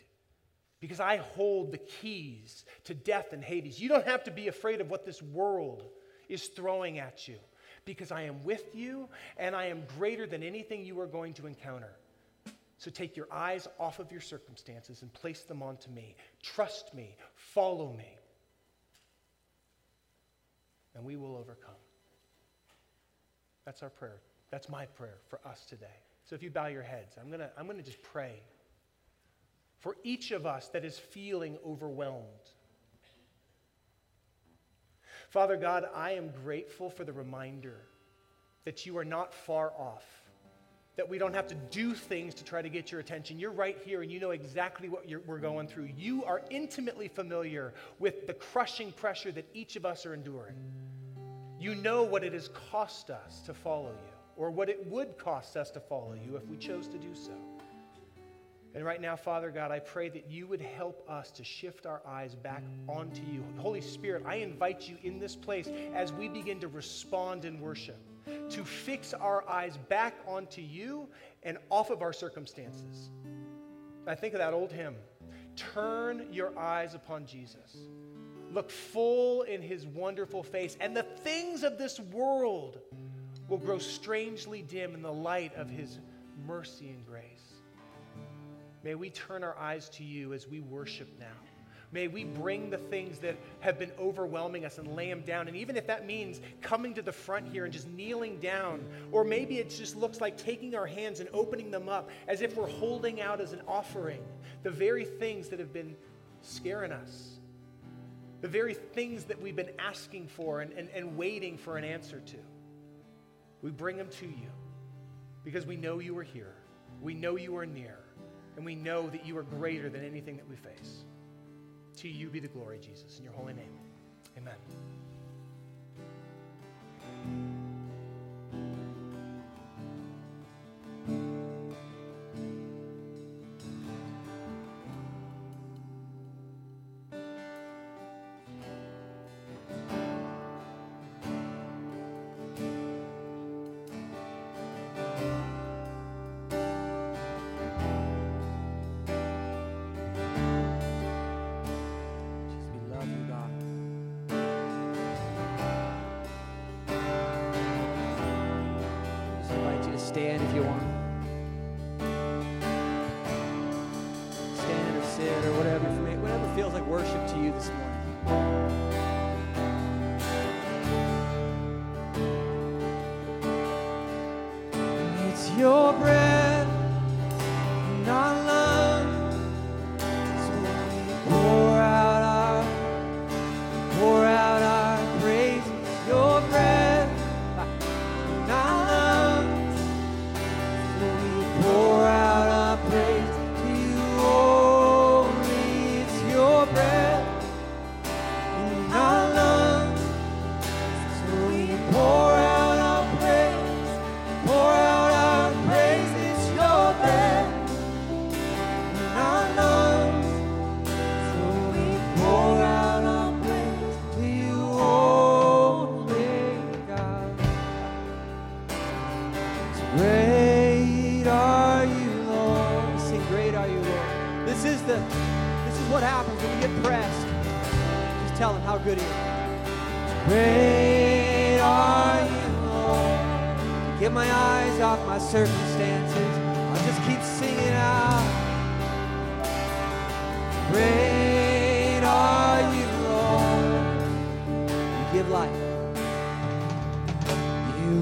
because I hold the keys to death and Hades. You don't have to be afraid of what this world is throwing at you because I am with you and I am greater than anything you are going to encounter. So take your eyes off of your circumstances and place them onto me. Trust me, follow me, and we will overcome. That's our prayer. That's my prayer for us today. So if you bow your heads, I'm going to I'm going to just pray for each of us that is feeling overwhelmed. Father God, I am grateful for the reminder that you are not far off that we don't have to do things to try to get your attention. You're right here and you know exactly what we're going through. You are intimately familiar with the crushing pressure that each of us are enduring. You know what it has cost us to follow you, or what it would cost us to follow you if we chose to do so. And right now, Father God, I pray that you would help us to shift our eyes back onto you. Holy Spirit, I invite you in this place as we begin to respond in worship to fix our eyes back onto you and off of our circumstances. I think of that old hymn Turn your eyes upon Jesus. Look full in his wonderful face, and the things of this world will grow strangely dim in the light of his mercy and grace. May we turn our eyes to you as we worship now. May we bring the things that have been overwhelming us and lay them down. And even if that means coming to the front here and just kneeling down, or maybe it just looks like taking our hands and opening them up as if we're holding out as an offering the very things that have been scaring us, the very things that we've been asking for and, and, and waiting for an answer to. We bring them to you because we know you are here, we know you are near. And we know that you are greater than anything that we face. To you be the glory, Jesus, in your holy name. Amen.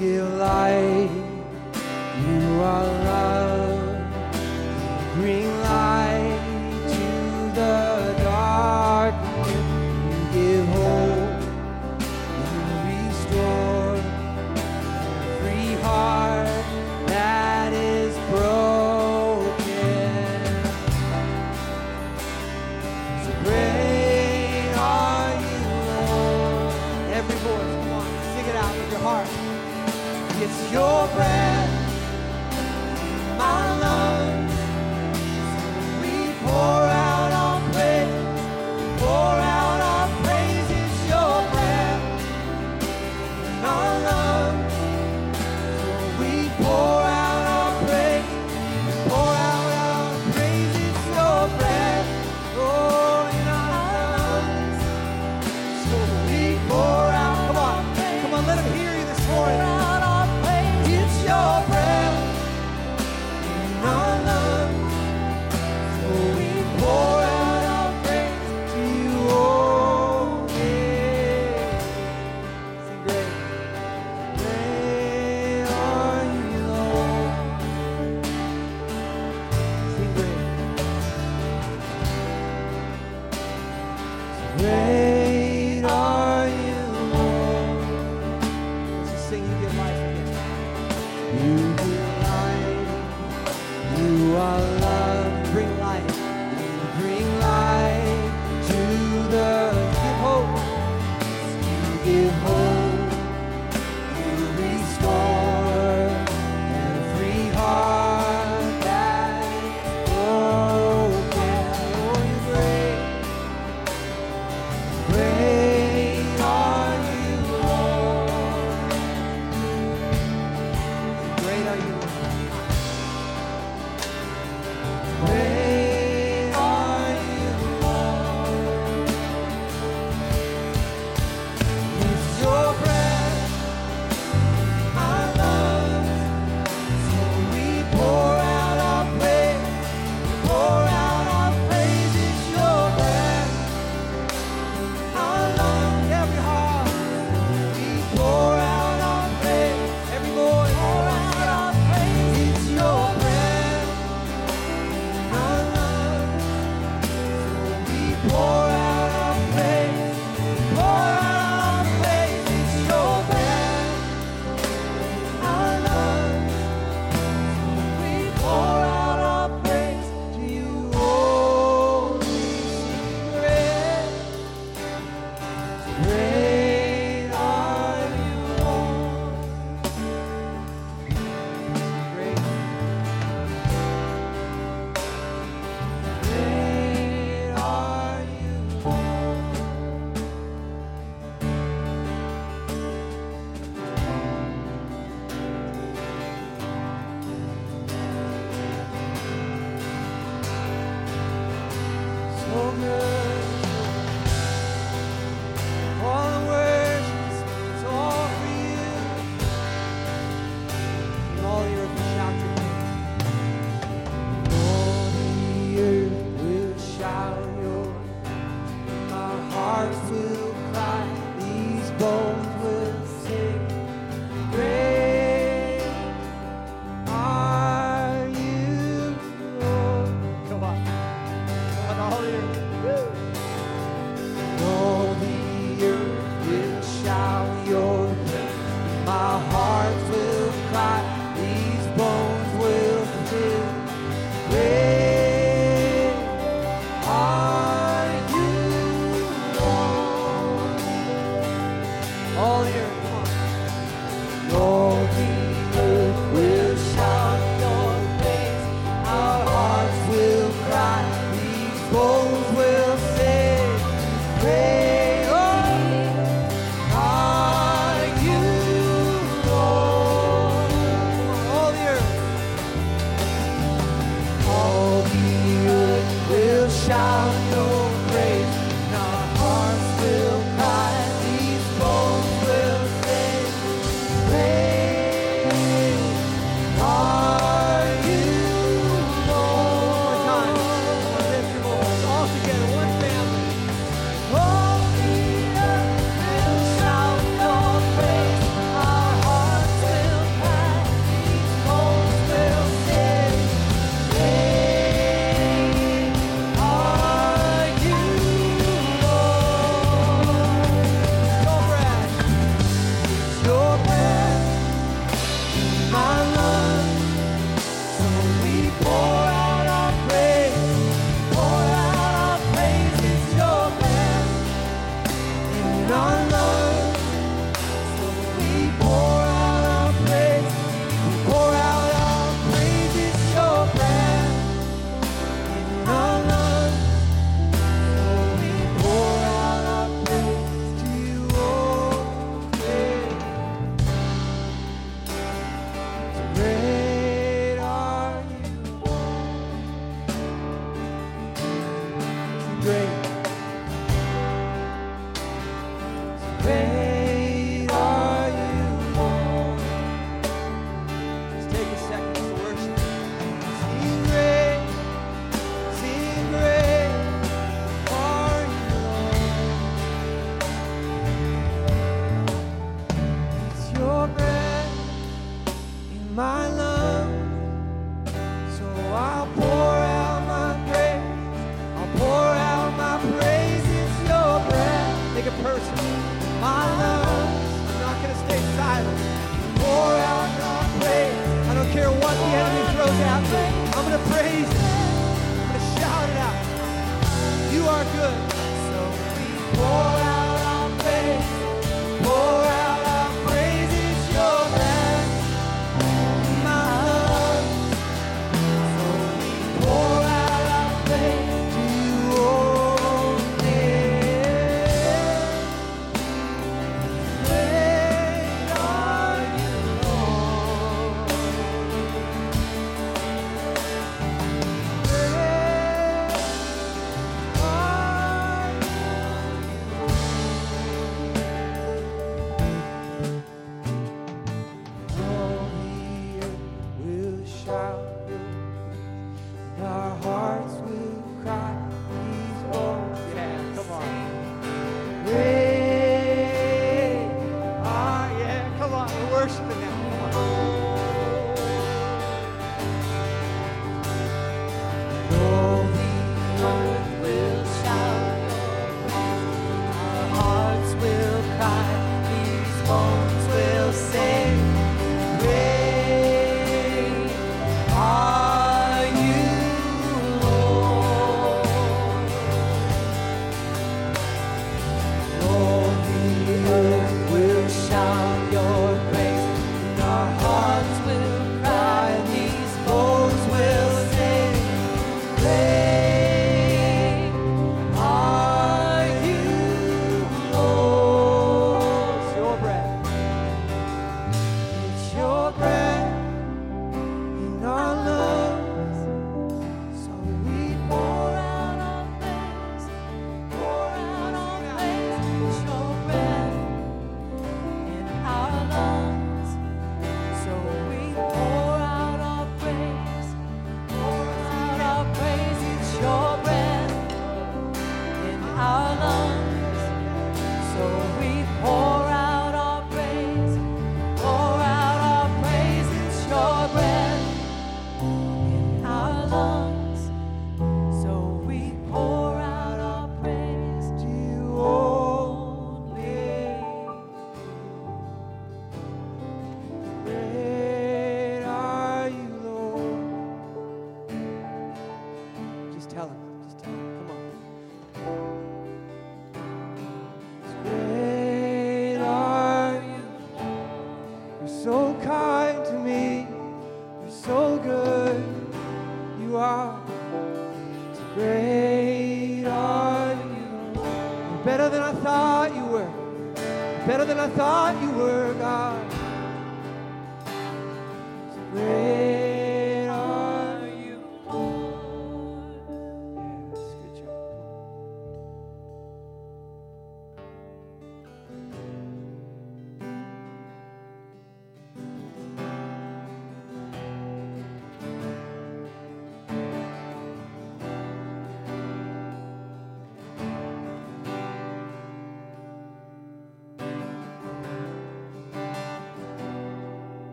give light. You are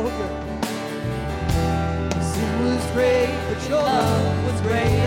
so good. Sin was great, but your love was great.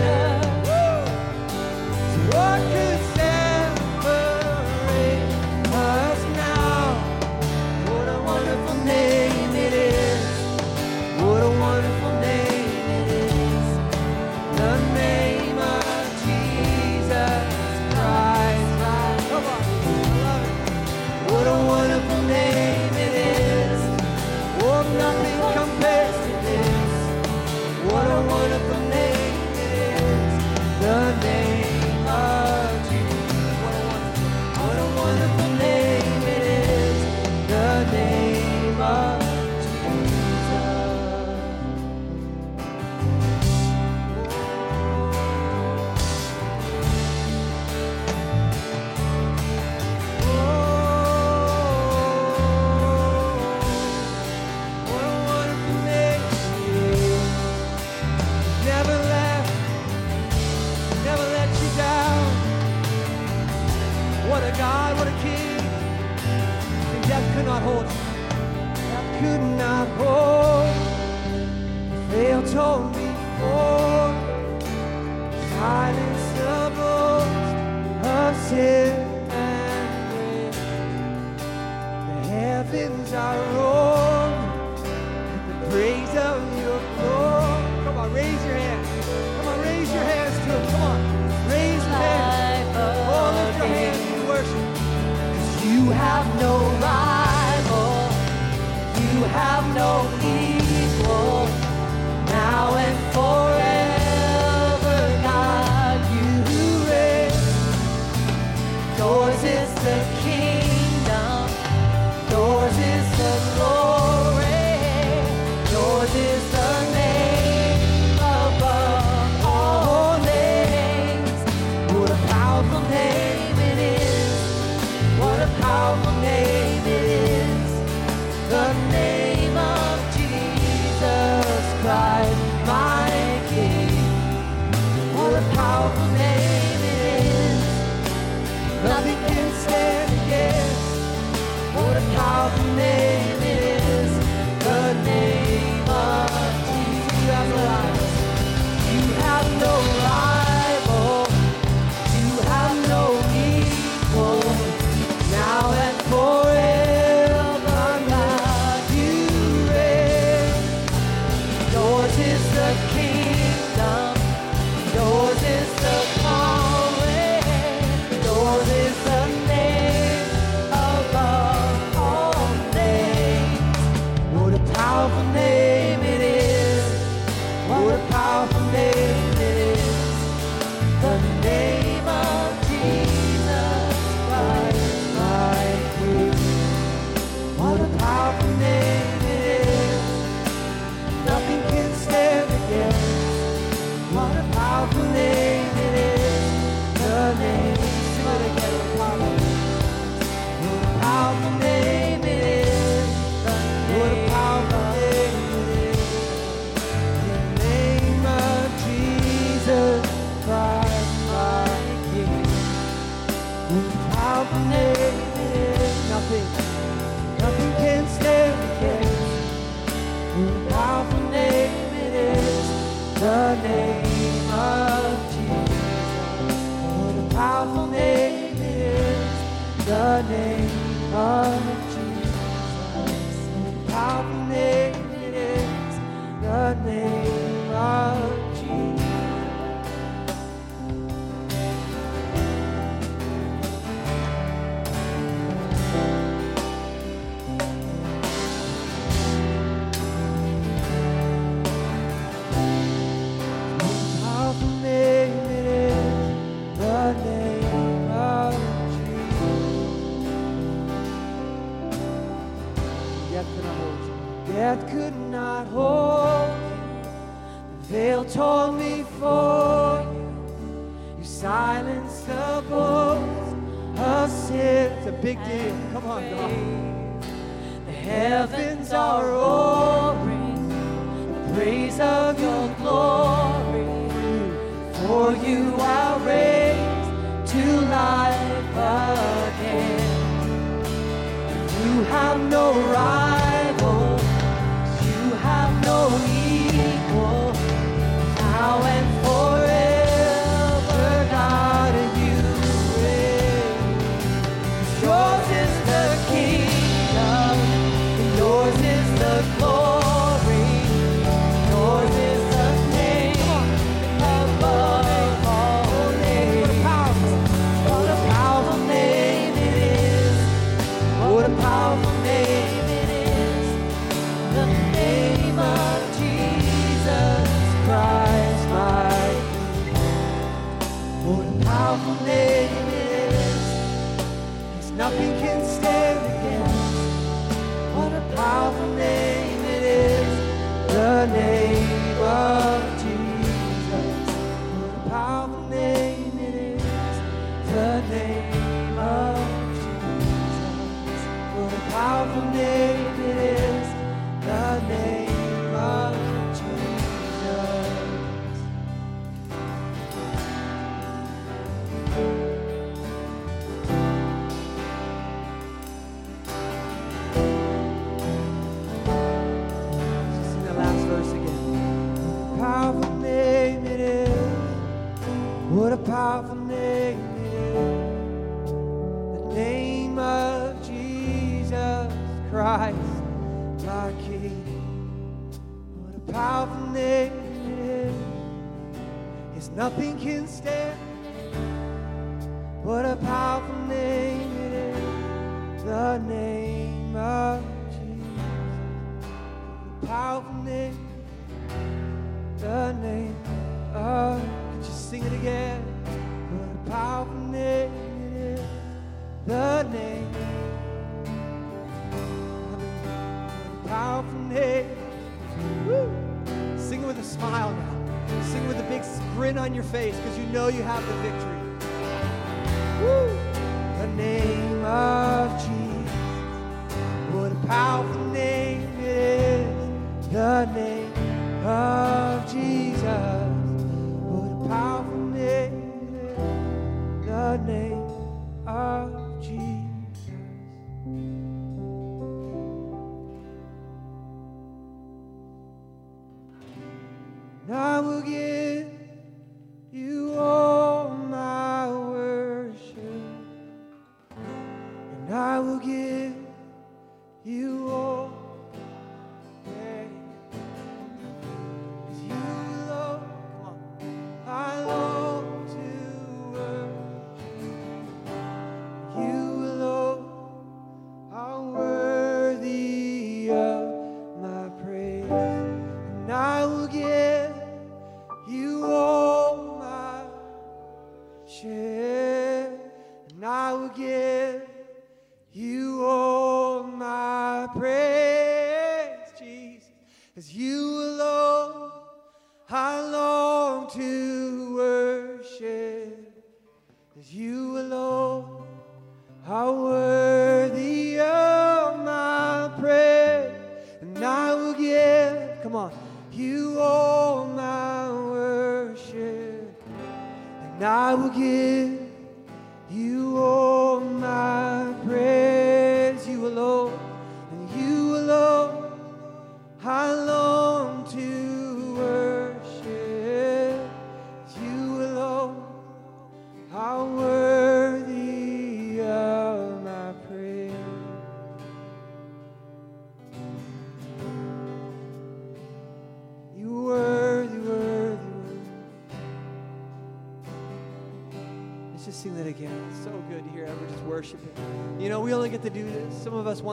I will give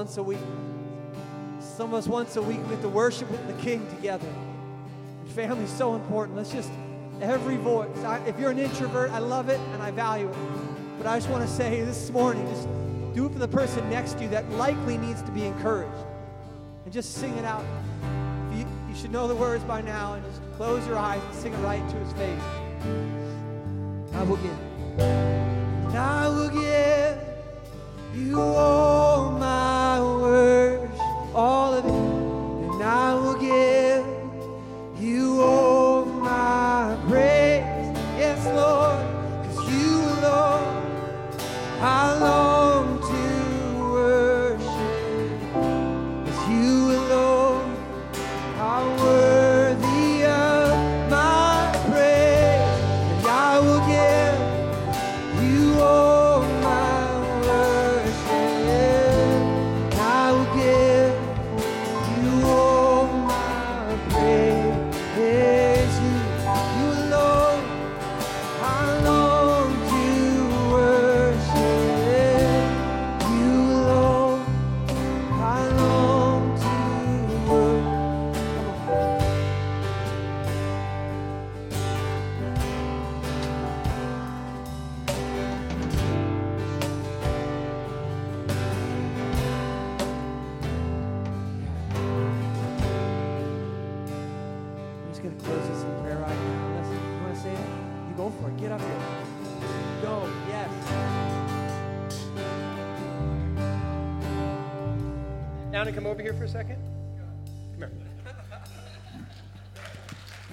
once a week. Some of us once a week we get to worship with the King together. Family's so important. Let's just, every voice. I, if you're an introvert, I love it and I value it. But I just want to say this morning, just do it for the person next to you that likely needs to be encouraged. And just sing it out. You, you should know the words by now and just close your eyes and sing it right to his face. I will give. I will give you all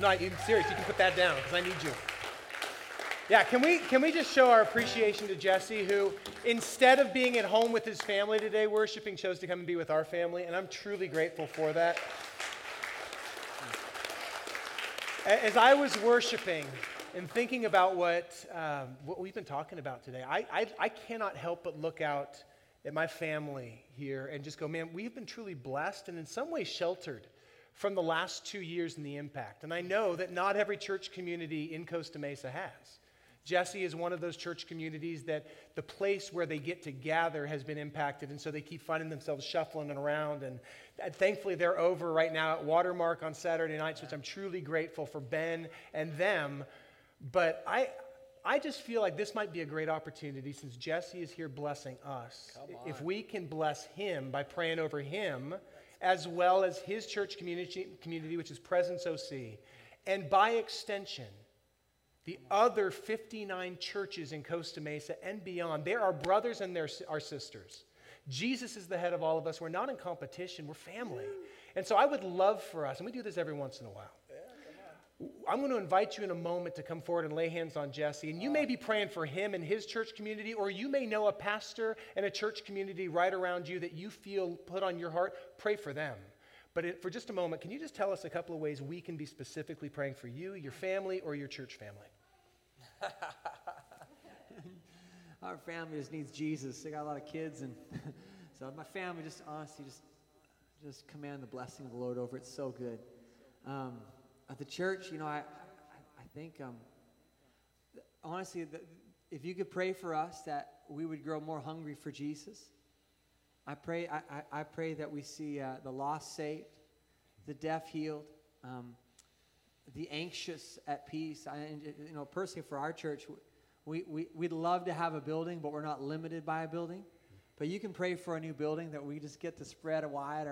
No, you serious. You can put that down because I need you. Yeah, can we can we just show our appreciation to Jesse, who instead of being at home with his family today worshiping, chose to come and be with our family, and I'm truly grateful for that. As I was worshiping and thinking about what, um, what we've been talking about today, I, I, I cannot help but look out at my family here and just go, man, we've been truly blessed and in some ways sheltered from the last two years and the impact. And I know that not every church community in Costa Mesa has. Jesse is one of those church communities that the place where they get to gather has been impacted, and so they keep finding themselves shuffling around. And thankfully, they're over right now at Watermark on Saturday nights, which I'm truly grateful for Ben and them. But I, I just feel like this might be a great opportunity since Jesse is here blessing us. If we can bless him by praying over him, as well as his church community, community which is Presence OC, and by extension, the other 59 churches in Costa Mesa and beyond. They're our brothers and they're our sisters. Jesus is the head of all of us. We're not in competition, we're family. And so I would love for us, and we do this every once in a while. I'm going to invite you in a moment to come forward and lay hands on Jesse. And you may be praying for him and his church community, or you may know a pastor and a church community right around you that you feel put on your heart. Pray for them. But it, for just a moment, can you just tell us a couple of ways we can be specifically praying for you, your family, or your church family? Our family just needs Jesus. They got a lot of kids, and so my family just honestly just just command the blessing of the Lord over it. It's so good. Um, the church, you know, I I, I think um, honestly, the, if you could pray for us that we would grow more hungry for Jesus. I pray I, I, I pray that we see uh, the lost saved, the deaf healed. Um, the anxious at peace. I, you know, personally for our church, we, we, we'd love to have a building, but we're not limited by a building. But you can pray for a new building that we just get to spread wide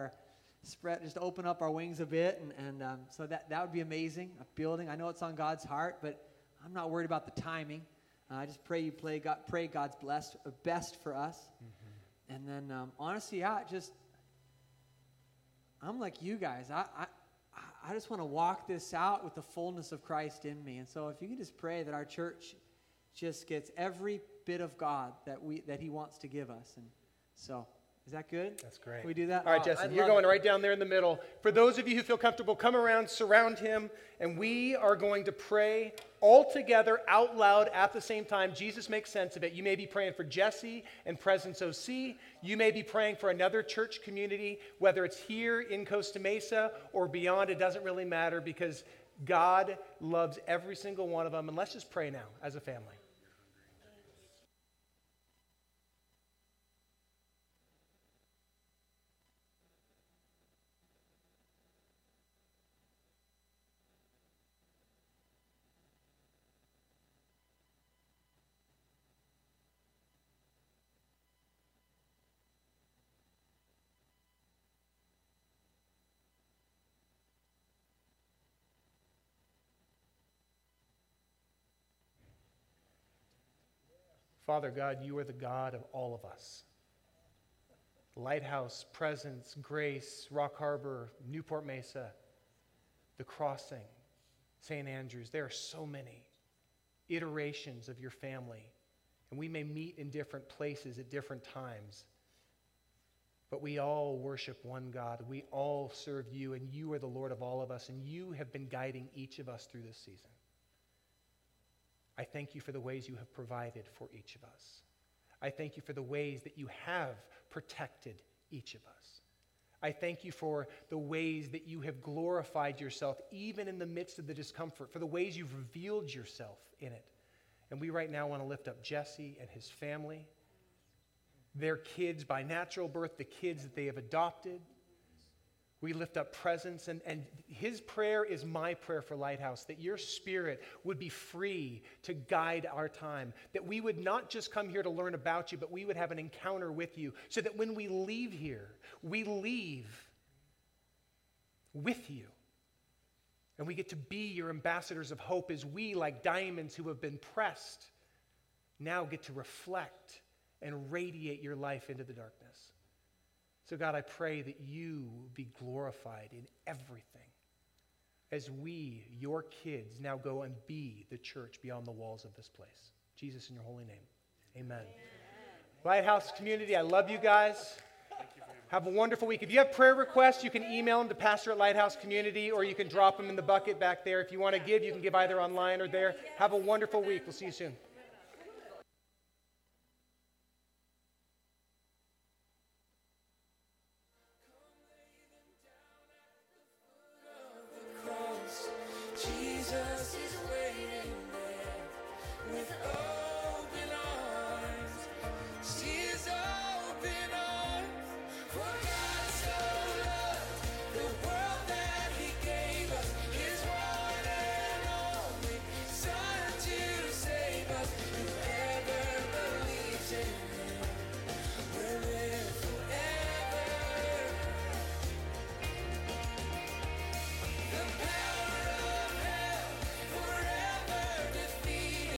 spread, just open up our wings a bit. And, and um, so that, that would be amazing. A building. I know it's on God's heart, but I'm not worried about the timing. Uh, I just pray you play God, pray God's blessed, uh, best for us. And then um, honestly, yeah, just I'm like you guys. I, I, I just want to walk this out with the fullness of Christ in me. And so if you can just pray that our church just gets every bit of God that we that He wants to give us. And so is that good? That's great. Can we do that? All right, Oh, Justin, I you're going it. right down there in the middle. For those of you who feel comfortable, come around, surround him, and we are going to pray all together out loud at the same time. Jesus makes sense of it. You may be praying for Jesse and Presence OC. You may be praying for another church community, whether it's here in Costa Mesa or beyond. It doesn't really matter because God loves every single one of them. And let's just pray now as a family. Father God, you are the God of all of us. Lighthouse, Presence, Grace, Rock Harbor, Newport Mesa, The Crossing, St. Andrews. There are so many iterations of your family. And we may meet in different places at different times. But we all worship one God. We all serve you, and you are the Lord of all of us, and you have been guiding each of us through this season. I thank you for the ways you have provided for each of us. I thank you for the ways that you have protected each of us. I thank you for the ways that you have glorified yourself, even in the midst of the discomfort, for the ways you've revealed yourself in it. And we right now want to lift up Jesse and his family, their kids by natural birth, the kids that they have adopted, we lift up presence, and, and his prayer is my prayer for Lighthouse that your spirit would be free to guide our time. That we would not just come here to learn about you, but we would have an encounter with you, so that when we leave here, we leave with you. And we get to be your ambassadors of hope as we, like diamonds who have been pressed, now get to reflect and radiate your life into the darkness. So, God, I pray that you be glorified in everything as we, your kids, now go and be the church beyond the walls of this place. Jesus, in your holy name, amen. amen. Lighthouse community, I love you guys. Have a wonderful week. If you have prayer requests, you can email them to Pastor at Lighthouse Community or you can drop them in the bucket back there. If you want to give, you can give either online or there. Have a wonderful week. We'll see you soon.